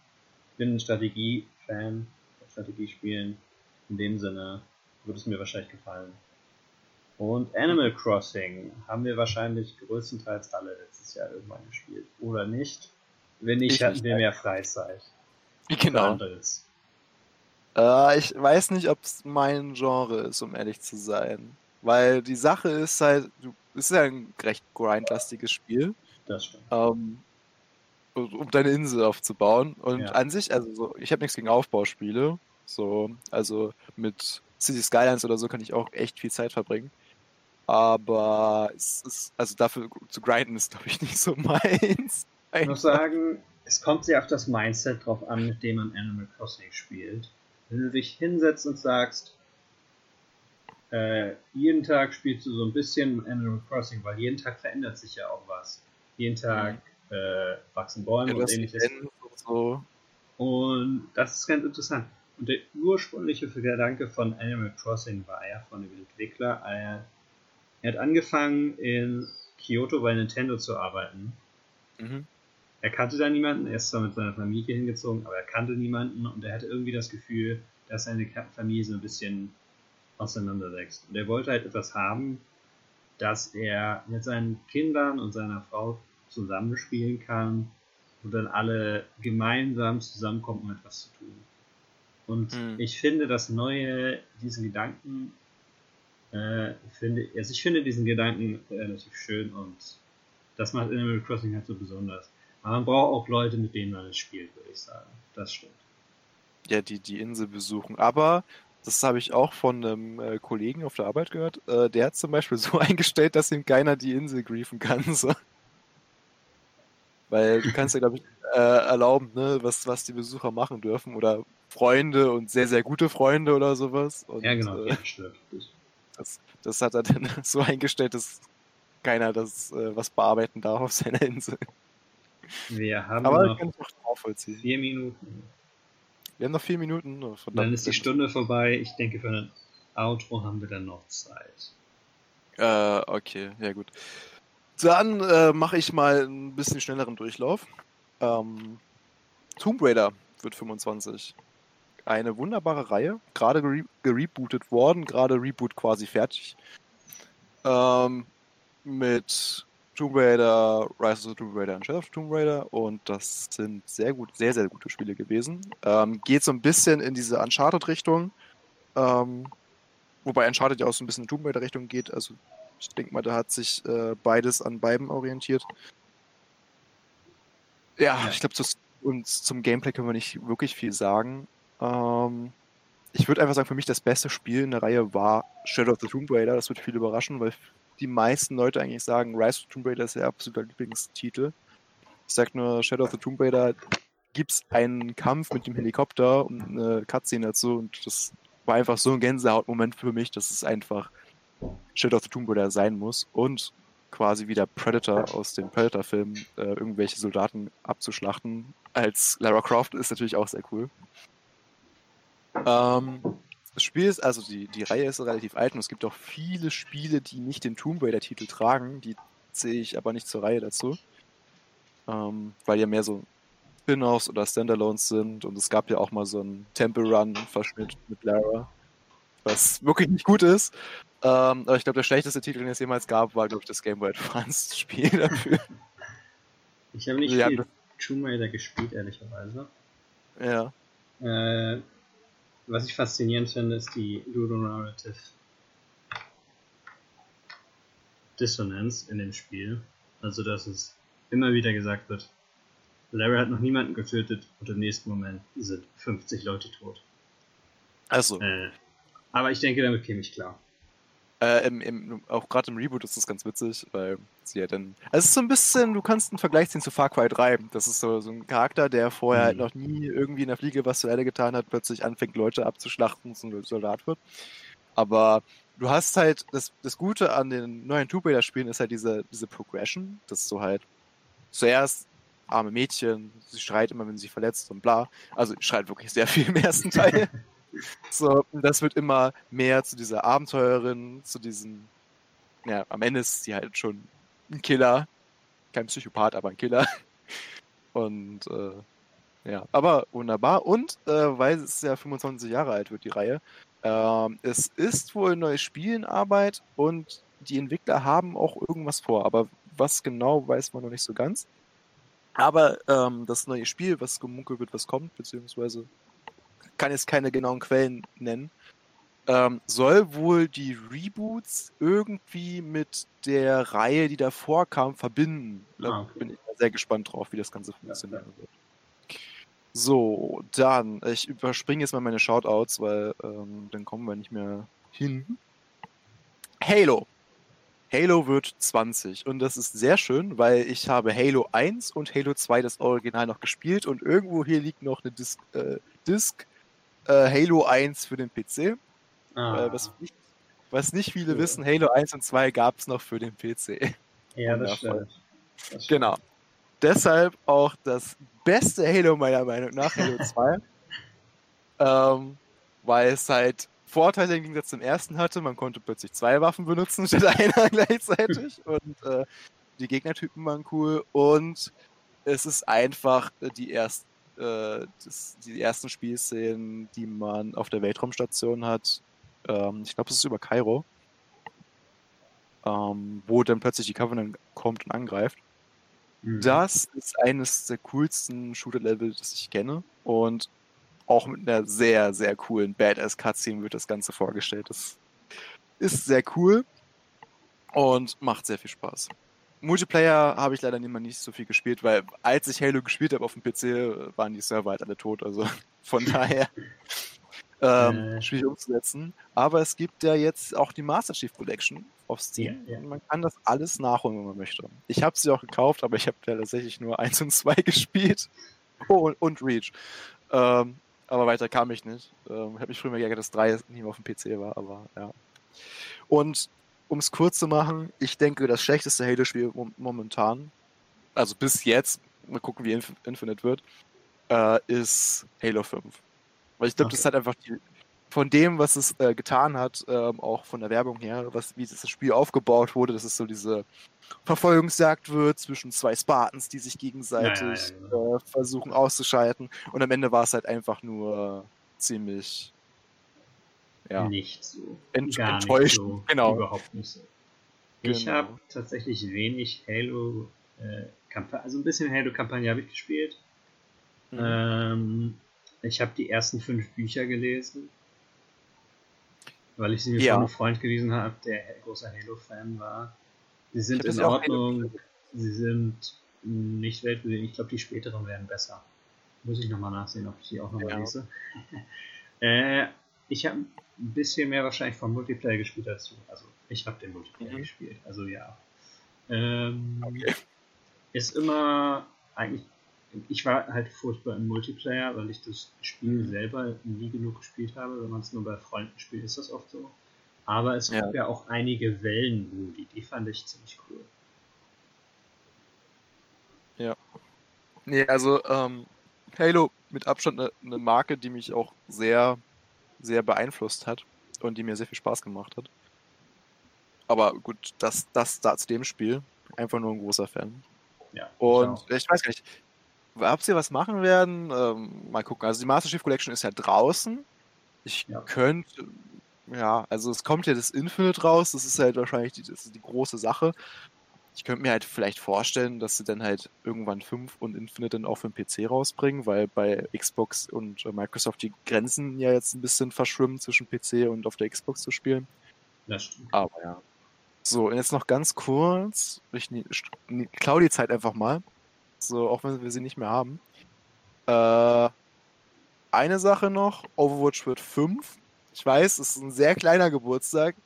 Ich bin ein Strategie-Fan, Strategiespielen. In dem Sinne würde es mir wahrscheinlich gefallen. Und Animal Crossing haben wir wahrscheinlich größtenteils alle letztes Jahr irgendwann gespielt. Oder nicht? Wenn nicht, ich hatten wir mehr Freizeit. Genau. Äh, ich weiß nicht, ob es mein Genre ist, um ehrlich zu sein. Weil die Sache ist halt, du, es ist ja ein recht grindlastiges Spiel. Das stimmt. Ähm, um deine Insel aufzubauen. Und ja. an sich, also so, ich habe nichts gegen Aufbauspiele. So, also mit City Skylines oder so kann ich auch echt viel Zeit verbringen. Aber es ist, also dafür zu grinden ist, glaube ich, nicht so meins. Ich muss sagen, es kommt sehr auf das Mindset drauf an, mit dem man Animal Crossing spielt. Wenn du dich hinsetzt und sagst, äh, jeden Tag spielst du so ein bisschen Animal Crossing, weil jeden Tag verändert sich ja auch was. Jeden Tag äh, wachsen Bäume ja, und ähnliches. Und, so. und das ist ganz interessant. Und der ursprüngliche Gedanke von Animal Crossing war ja von dem Entwickler, er, er hat angefangen in Kyoto bei Nintendo zu arbeiten. Mhm. Er kannte da niemanden, er ist zwar mit seiner Familie hingezogen, aber er kannte niemanden und er hatte irgendwie das Gefühl, dass seine Familie so ein bisschen auseinanderwächst. Und er wollte halt etwas haben, dass er mit seinen Kindern und seiner Frau zusammenspielen kann, wo dann alle gemeinsam zusammenkommen, um etwas zu tun. Und mhm. ich finde das Neue, diesen Gedanken, äh, finde, also ich finde diesen Gedanken relativ schön und das macht Animal Crossing halt so besonders. Aber man braucht auch Leute, mit denen man es spielt, würde ich sagen. Das stimmt. Ja, die die Insel besuchen. Aber das habe ich auch von einem äh, Kollegen auf der Arbeit gehört. Äh, der hat zum Beispiel so eingestellt, dass ihm keiner die Insel griefen kann. So. Weil du kannst ja, glaube ich, äh, erlauben, ne, was, was die Besucher machen dürfen. Oder Freunde und sehr, sehr gute Freunde oder sowas. Und, ja, genau, äh, das, das hat er dann so eingestellt, dass keiner das äh, was bearbeiten darf auf seiner Insel. Wir haben Aber noch vier Minuten. Wir haben noch vier Minuten. Oh, dann ist die Stunde vorbei. Ich denke, für ein Outro haben wir dann noch Zeit. Äh, okay, ja gut. Dann äh, mache ich mal ein bisschen schnelleren Durchlauf. Ähm, Tomb Raider wird 25. Eine wunderbare Reihe, gerade gere gerebootet worden, gerade Reboot quasi fertig. Ähm, mit Tomb Raider, Rise of the Tomb Raider und Shadow of Tomb Raider und das sind sehr gut, sehr, sehr gute Spiele gewesen. Ähm, geht so ein bisschen in diese Uncharted-Richtung, ähm, wobei Uncharted ja auch so ein bisschen in Tomb Raider-Richtung geht, also ich denke mal, da hat sich äh, beides an beiden orientiert. Ja, ich glaube, zum Gameplay können wir nicht wirklich viel sagen. Ähm, ich würde einfach sagen, für mich das beste Spiel in der Reihe war Shadow of the Tomb Raider. Das wird viel überraschen, weil die meisten Leute eigentlich sagen, Rise of the Tomb Raider ist der absolute Lieblingstitel. Ich sag nur, Shadow of the Tomb Raider gibt es einen Kampf mit dem Helikopter und eine Cutscene dazu und das war einfach so ein Gänsehautmoment für mich, dass es einfach Shadow of the Tomb Raider sein muss und quasi wie der Predator aus den Predator-Filmen äh, irgendwelche Soldaten abzuschlachten als Lara Croft ist natürlich auch sehr cool. Ähm, das Spiel ist, also die, die Reihe ist relativ alt und es gibt auch viele Spiele, die nicht den Tomb Raider-Titel tragen. Die sehe ich aber nicht zur Reihe dazu. Ähm, weil ja mehr so Spin-offs oder Standalones sind und es gab ja auch mal so einen Temple Run-Verschnitt mit Lara, was wirklich nicht gut ist. Ähm, aber ich glaube, der schlechteste Titel, den es jemals gab, war, glaube ich, das Game Boy Advance-Spiel dafür. Ich habe nicht ja, viel Tomb Raider gespielt, ehrlicherweise. Ja. Äh, was ich faszinierend finde, ist die Ludonarrative Dissonanz in dem Spiel. Also, dass es immer wieder gesagt wird, Larry hat noch niemanden getötet und im nächsten Moment sind 50 Leute tot. Also. Äh, aber ich denke, damit käme ich klar. Äh, im, im, auch gerade im Reboot ist das ganz witzig, weil sie ja dann. Also es ist so ein bisschen, du kannst einen Vergleich ziehen zu Far Cry 3. Das ist so, so ein Charakter, der vorher halt mhm. halt noch nie irgendwie in der Fliege was zu Erde getan hat, plötzlich anfängt, Leute abzuschlachten und so ein Soldat wird. Aber du hast halt, das, das Gute an den neuen Tomb Raider-Spielen ist halt diese, diese Progression, dass du halt zuerst arme Mädchen, sie schreit immer, wenn sie verletzt und bla. Also schreit wirklich sehr viel im ersten Teil. So, das wird immer mehr zu dieser Abenteurerin, zu diesen, ja, am Ende ist sie halt schon ein Killer. kein Psychopath, aber ein Killer. Und äh, ja, aber wunderbar. Und äh, weil es ja 25 Jahre alt wird, die Reihe, äh, es ist wohl ein neues in Arbeit und die Entwickler haben auch irgendwas vor. Aber was genau, weiß man noch nicht so ganz. Aber ähm, das neue Spiel, was gemunkelt wird, was kommt, beziehungsweise kann jetzt keine genauen Quellen nennen, ähm, soll wohl die Reboots irgendwie mit der Reihe, die davor kam, verbinden. Da ah, okay. bin ich sehr gespannt drauf, wie das Ganze funktionieren ja, wird. So, dann, ich überspringe jetzt mal meine Shoutouts, weil ähm, dann kommen wir nicht mehr hin. Halo. Halo wird 20 und das ist sehr schön, weil ich habe Halo 1 und Halo 2 das Original noch gespielt und irgendwo hier liegt noch eine Disc, äh, Disc äh, Halo 1 für den PC. Ah. Äh, was, nicht, was, nicht, viele ja. wissen, Halo 1 und 2 gab es noch für den PC. Ja, das stimmt. das stimmt. Genau. Deshalb auch das beste Halo meiner Meinung nach, Halo 2. ähm, weil es halt Vorteile im Gegensatz zum ersten hatte. Man konnte plötzlich zwei Waffen benutzen statt einer gleichzeitig. und äh, die Gegnertypen waren cool. Und es ist einfach äh, die, erst, äh, das, die ersten Spielszenen, die man auf der Weltraumstation hat. Ähm, ich glaube, es ist über Kairo. Ähm, wo dann plötzlich die Covenant kommt und angreift. Mhm. Das ist eines der coolsten Shooter-Level, das ich kenne. Und auch mit einer sehr, sehr coolen Badass-Cutscene wird das Ganze vorgestellt. Das ist sehr cool und macht sehr viel Spaß. Multiplayer habe ich leider immer nicht so viel gespielt, weil als ich Halo gespielt habe auf dem PC, waren die Server halt alle tot. Also von daher ähm, äh. schwierig umzusetzen. Aber es gibt ja jetzt auch die Master Chief Collection auf Steam. Ja, ja. Man kann das alles nachholen, wenn man möchte. Ich habe sie auch gekauft, aber ich habe ja tatsächlich nur 1 und 2 gespielt. Oh, und, Reach. Ähm, aber weiter kam ich nicht. Ähm, ich habe mich früher geärgert, dass 3 nicht mehr auf dem PC war, aber ja. Und um es kurz zu machen, ich denke, das schlechteste Halo-Spiel momentan, also bis jetzt, mal gucken, wie Inf Infinite wird, äh, ist Halo 5. Weil ich glaube, okay. das hat einfach die, von dem, was es äh, getan hat, ähm, auch von der Werbung her, was, wie das Spiel aufgebaut wurde, dass es so diese Verfolgungsjagd wird zwischen zwei Spartans, die sich gegenseitig ja, ja, ja, genau. äh, versuchen auszuschalten. Und am Ende war es halt einfach nur ziemlich ja, nicht so. Ent Gar enttäuschend. So, genau. Überhaupt nicht so. Ich genau. habe tatsächlich wenig Halo, äh, also ein bisschen Halo-Kampagne habe ich gespielt. Mhm. Ähm, ich habe die ersten fünf Bücher gelesen weil ich sie mir ja. von einem Freund gelesen habe, der großer Halo-Fan war. Sie sind in Ordnung, sie sind nicht weltbewegend. Ich glaube, die späteren werden besser. Muss ich nochmal nachsehen, ob ich die auch nochmal ja. lese. äh, ich habe ein bisschen mehr wahrscheinlich vom Multiplayer gespielt als du. Also, ich habe den Multiplayer mhm. gespielt, also ja. Ähm, okay. Ist immer eigentlich ich war halt furchtbar im Multiplayer, weil ich das Spiel selber nie genug gespielt habe. Wenn man es nur bei Freunden spielt, ist das oft so. Aber es ja. gab ja auch einige Wellenmodi, die fand ich ziemlich cool. Ja. Nee, also ähm, Halo mit Abstand eine ne Marke, die mich auch sehr, sehr beeinflusst hat und die mir sehr viel Spaß gemacht hat. Aber gut, das, das da zu dem Spiel, einfach nur ein großer Fan. Ja, und ich, ich weiß gar nicht, ob sie was machen werden, ähm, mal gucken. Also die Master Chief Collection ist ja draußen. Ich ja. könnte, ja, also es kommt ja das Infinite raus, das ist halt wahrscheinlich die, das ist die große Sache. Ich könnte mir halt vielleicht vorstellen, dass sie dann halt irgendwann 5 und Infinite dann auch für den PC rausbringen, weil bei Xbox und äh, Microsoft die Grenzen ja jetzt ein bisschen verschwimmen zwischen PC und auf der Xbox zu spielen. Das stimmt. Aber ja. So, und jetzt noch ganz kurz. Ich klaue die Zeit einfach mal. So, auch wenn wir sie nicht mehr haben. Äh, eine Sache noch: Overwatch wird 5. Ich weiß, es ist ein sehr kleiner Geburtstag.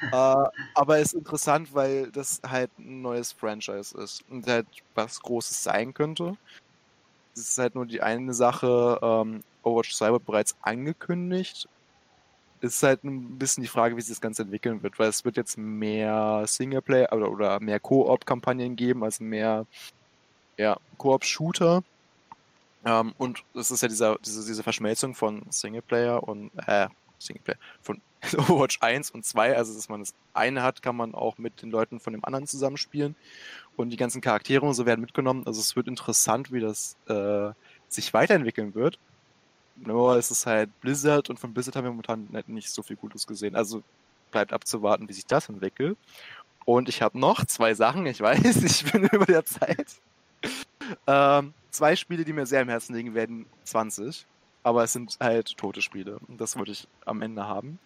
Äh, aber ist interessant, weil das halt ein neues Franchise ist und halt was Großes sein könnte. Es ist halt nur die eine Sache, ähm, Overwatch 2 wird bereits angekündigt. Ist halt ein bisschen die Frage, wie sich das Ganze entwickeln wird, weil es wird jetzt mehr Singleplayer oder, oder mehr Koop-Kampagnen geben, also mehr ja, Koop-Shooter. Ähm, und es ist ja dieser, diese, diese Verschmelzung von Singleplayer und, äh, Singleplayer, von Overwatch 1 und 2, also dass man das eine hat, kann man auch mit den Leuten von dem anderen zusammenspielen und die ganzen Charaktere und so werden mitgenommen. Also es wird interessant, wie das äh, sich weiterentwickeln wird. Nur es ist halt Blizzard und von Blizzard haben wir momentan nicht so viel Gutes gesehen. Also bleibt abzuwarten, wie sich das entwickelt. Und ich habe noch zwei Sachen, ich weiß, ich bin über der Zeit. Ähm, zwei Spiele, die mir sehr am Herzen liegen, werden 20. Aber es sind halt tote Spiele. Und das wollte ich am Ende haben.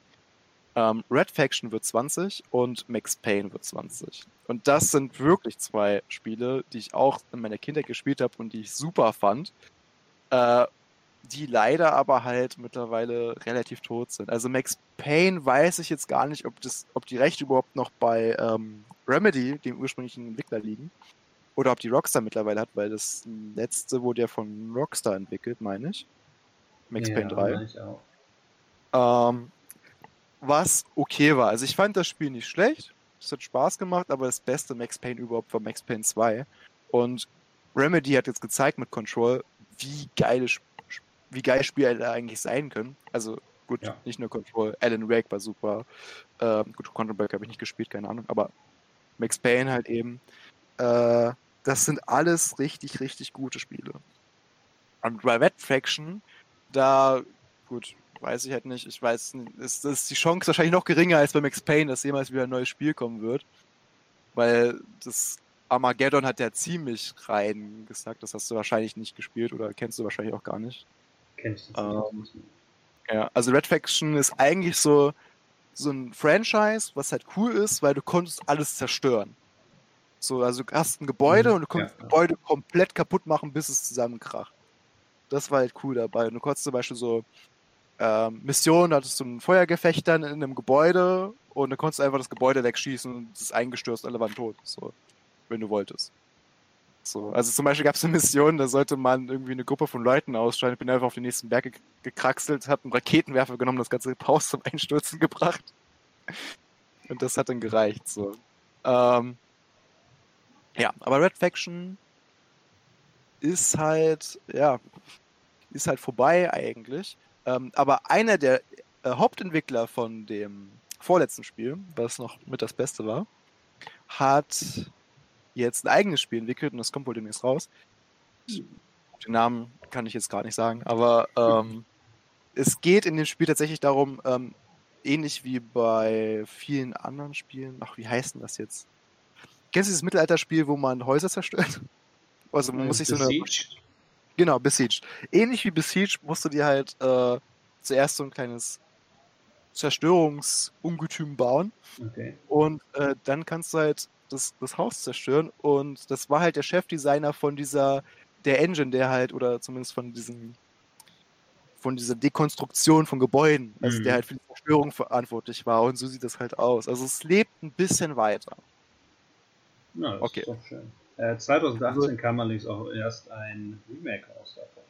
Ähm, Red Faction wird 20 und Max Payne wird 20. Und das sind wirklich zwei Spiele, die ich auch in meiner Kindheit gespielt habe und die ich super fand. Äh, die leider aber halt mittlerweile relativ tot sind. Also Max Payne weiß ich jetzt gar nicht, ob, das, ob die Rechte überhaupt noch bei ähm, Remedy, dem ursprünglichen Entwickler, liegen. Oder ob die Rockstar mittlerweile hat, weil das letzte wurde ja von Rockstar entwickelt, meine ich. Max ja, Payne 3. Ich auch. Ähm, was okay war. Also ich fand das Spiel nicht schlecht. Es hat Spaß gemacht, aber das beste Max Payne überhaupt war Max Payne 2. Und Remedy hat jetzt gezeigt mit Control, wie geile, wie geil Spiele eigentlich sein können. Also gut, ja. nicht nur Control. Alan Wake war super. Ähm, gut, Control Break habe ich nicht gespielt, keine Ahnung. Aber Max Payne halt eben. Äh, das sind alles richtig, richtig gute Spiele. Und bei Red Faction, da, gut, weiß ich halt nicht. Ich weiß, ist, ist die Chance wahrscheinlich noch geringer als bei Max Payne, dass jemals wieder ein neues Spiel kommen wird. Weil das Armageddon hat ja ziemlich rein gesagt. Das hast du wahrscheinlich nicht gespielt oder kennst du wahrscheinlich auch gar nicht. Kenn ich das ähm, nicht. Ja, also Red Faction ist eigentlich so, so ein Franchise, was halt cool ist, weil du konntest alles zerstören. So, also du hast ein Gebäude mhm, und du konntest ja. das Gebäude komplett kaputt machen, bis es zusammenkracht. Das war halt cool dabei. Und du konntest zum Beispiel so ähm, Missionen, da hattest du ein Feuergefecht dann in einem Gebäude und dann konntest du einfach das Gebäude wegschießen und es ist eingestürzt, alle waren tot. So, wenn du wolltest. So, also zum Beispiel gab es eine Mission, da sollte man irgendwie eine Gruppe von Leuten aussteigen. Ich bin einfach auf den nächsten Berg gekraxelt, habe einen Raketenwerfer genommen, das ganze Haus zum Einstürzen gebracht. Und das hat dann gereicht. So. Ähm, ja, aber Red Faction ist halt, ja, ist halt vorbei eigentlich. Ähm, aber einer der äh, Hauptentwickler von dem vorletzten Spiel, was noch mit das Beste war, hat jetzt ein eigenes Spiel entwickelt und das kommt wohl demnächst raus. Den Namen kann ich jetzt gar nicht sagen, aber ähm, es geht in dem Spiel tatsächlich darum, ähm, ähnlich wie bei vielen anderen Spielen, ach, wie heißt denn das jetzt? Kennst du dieses Mittelalterspiel, wo man Häuser zerstört? Also man äh, muss sich so eine. Genau, Besieged. Ähnlich wie Besieged musst du dir halt äh, zuerst so ein kleines Zerstörungsungetüm bauen. Okay. Und äh, dann kannst du halt das, das Haus zerstören. Und das war halt der Chefdesigner von dieser, der Engine, der halt, oder zumindest von diesem, von dieser Dekonstruktion von Gebäuden, also mhm. der halt für die Zerstörung verantwortlich war. Und so sieht das halt aus. Also es lebt ein bisschen weiter. Das okay. Ist doch schön. Äh, 2018 also, kam allerdings auch erst ein Remake aus davon.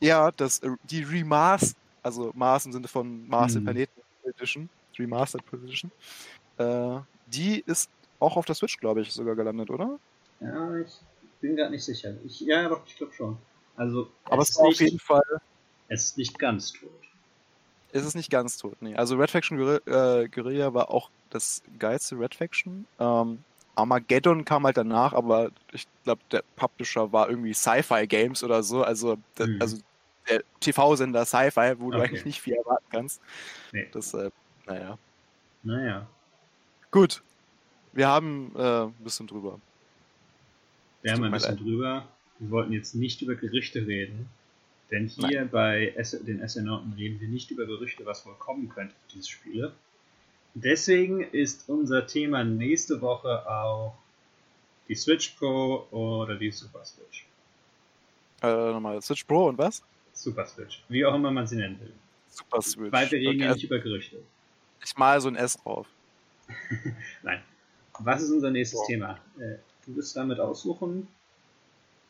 Ja, das, äh, die Remastered, also Mars im Sinne von Mars mhm. Planeten Edition, Remastered Edition, äh, die ist auch auf der Switch, glaube ich, sogar gelandet, oder? Ja, ich bin gerade nicht sicher. Ich, ja, doch, ich glaube schon. Also, Aber es ist auf jeden Fall. Es ist nicht ganz tot. Es ist nicht ganz tot, nee. Also Red Faction Guerilla, äh, Guerilla war auch das geilste Red Faction. Ähm, Armageddon kam halt danach, aber ich glaube, der Publisher war irgendwie Sci-Fi Games oder so. Also, der, mhm. also der TV-Sender Sci-Fi, wo okay. du eigentlich nicht viel erwarten kannst. Nee. Deshalb, naja. Naja. Gut, wir haben äh, ein bisschen drüber. Wir haben ein bisschen drüber. Wir wollten jetzt nicht über Gerüchte reden, denn hier Nein. bei den Astronauten reden wir nicht über Gerüchte, was wohl kommen könnte für diese Spiele. Deswegen ist unser Thema nächste Woche auch die Switch Pro oder die Super Switch. Äh, nochmal, Switch Pro und was? Super Switch, wie auch immer man sie nennen will. Super Switch. Weil wir reden okay. nicht über Gerüchte. Ich mal so ein S drauf. Nein. Was ist unser nächstes wow. Thema? Äh, du bist damit aussuchen.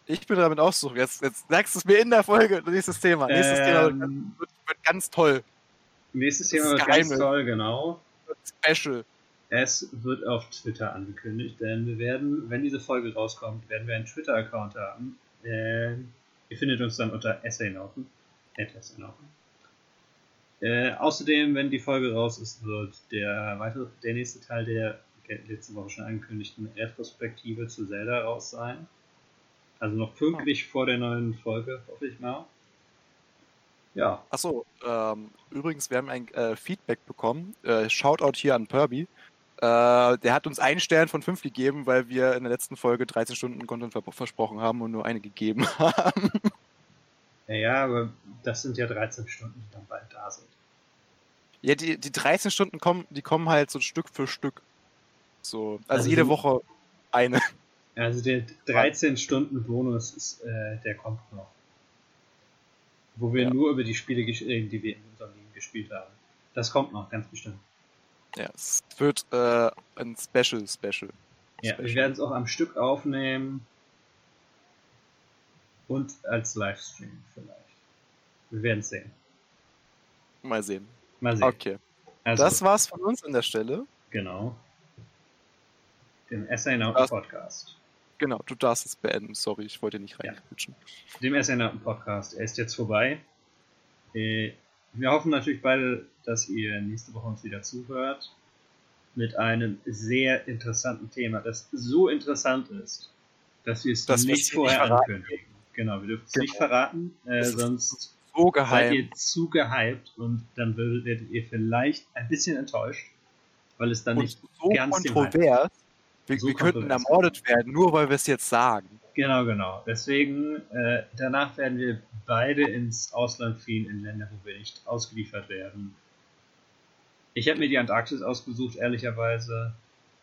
Ich bin damit aussuchen. Jetzt, jetzt sagst du es mir in der Folge. Nächstes Thema. Nächstes ähm, Thema wird, wird, ganz toll. Nächstes Thema wird ganz toll, genau. Special. Es wird auf Twitter angekündigt, denn wir werden, wenn diese Folge rauskommt, werden wir einen Twitter-Account haben. Äh, ihr findet uns dann unter Essaynauten. Essaynauten. Äh, außerdem, wenn die Folge raus ist, wird der, weitere, der nächste Teil der letzte Woche schon angekündigten Retrospektive zu Zelda raus sein. Also noch pünktlich oh. vor der neuen Folge, hoffe ich mal. Ja. Achso, ähm, übrigens, wir haben ein äh, Feedback bekommen. Äh, Shoutout hier an Perby. Äh, der hat uns einen Stern von fünf gegeben, weil wir in der letzten Folge 13 Stunden Content versprochen haben und nur eine gegeben haben. Ja, aber das sind ja 13 Stunden, die dann bald da sind. Ja, die, die 13 Stunden kommen, die kommen halt so Stück für Stück. So, also, also jede Woche eine. Also der 13 Stunden Bonus ist, äh, der kommt noch. Wo wir ja. nur über die Spiele, äh, die wir in unserem Leben gespielt haben. Das kommt noch, ganz bestimmt. Ja, es wird äh, ein Special Special. Ja, Special. wir werden es auch am Stück aufnehmen. Und als Livestream vielleicht. Wir werden es sehen. Mal sehen. Mal sehen. Okay. Also, das war's von uns an der Stelle. Genau. Dem Essay Nauten Podcast. Genau, du darfst es beenden. Sorry, ich wollte nicht reinquitschen. Ja. Dem Essay Nauten Podcast. Er ist jetzt vorbei. Äh, wir hoffen natürlich beide, dass ihr nächste Woche uns wieder zuhört mit einem sehr interessanten Thema, das so interessant ist, dass wir es das nicht vorher nicht ankündigen. Genau, wir dürfen es genau. nicht verraten, äh, sonst so seid ihr zu gehypt und dann werdet ihr vielleicht ein bisschen enttäuscht, weil es dann und nicht so ganz kontrovers. Wir, so wir könnten ermordet werden, nur weil wir es jetzt sagen. Genau, genau. Deswegen, äh, danach werden wir beide ins Ausland fliehen, in Länder, wo wir nicht ausgeliefert werden. Ich habe mir die Antarktis ausgesucht, ehrlicherweise.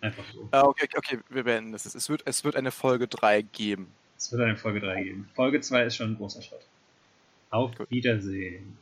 Einfach so. Ah, okay, okay, wir beenden das. Es wird, es wird eine Folge 3 geben. Es wird eine Folge 3 geben. Folge 2 ist schon ein großer Schritt. Auf Gut. Wiedersehen.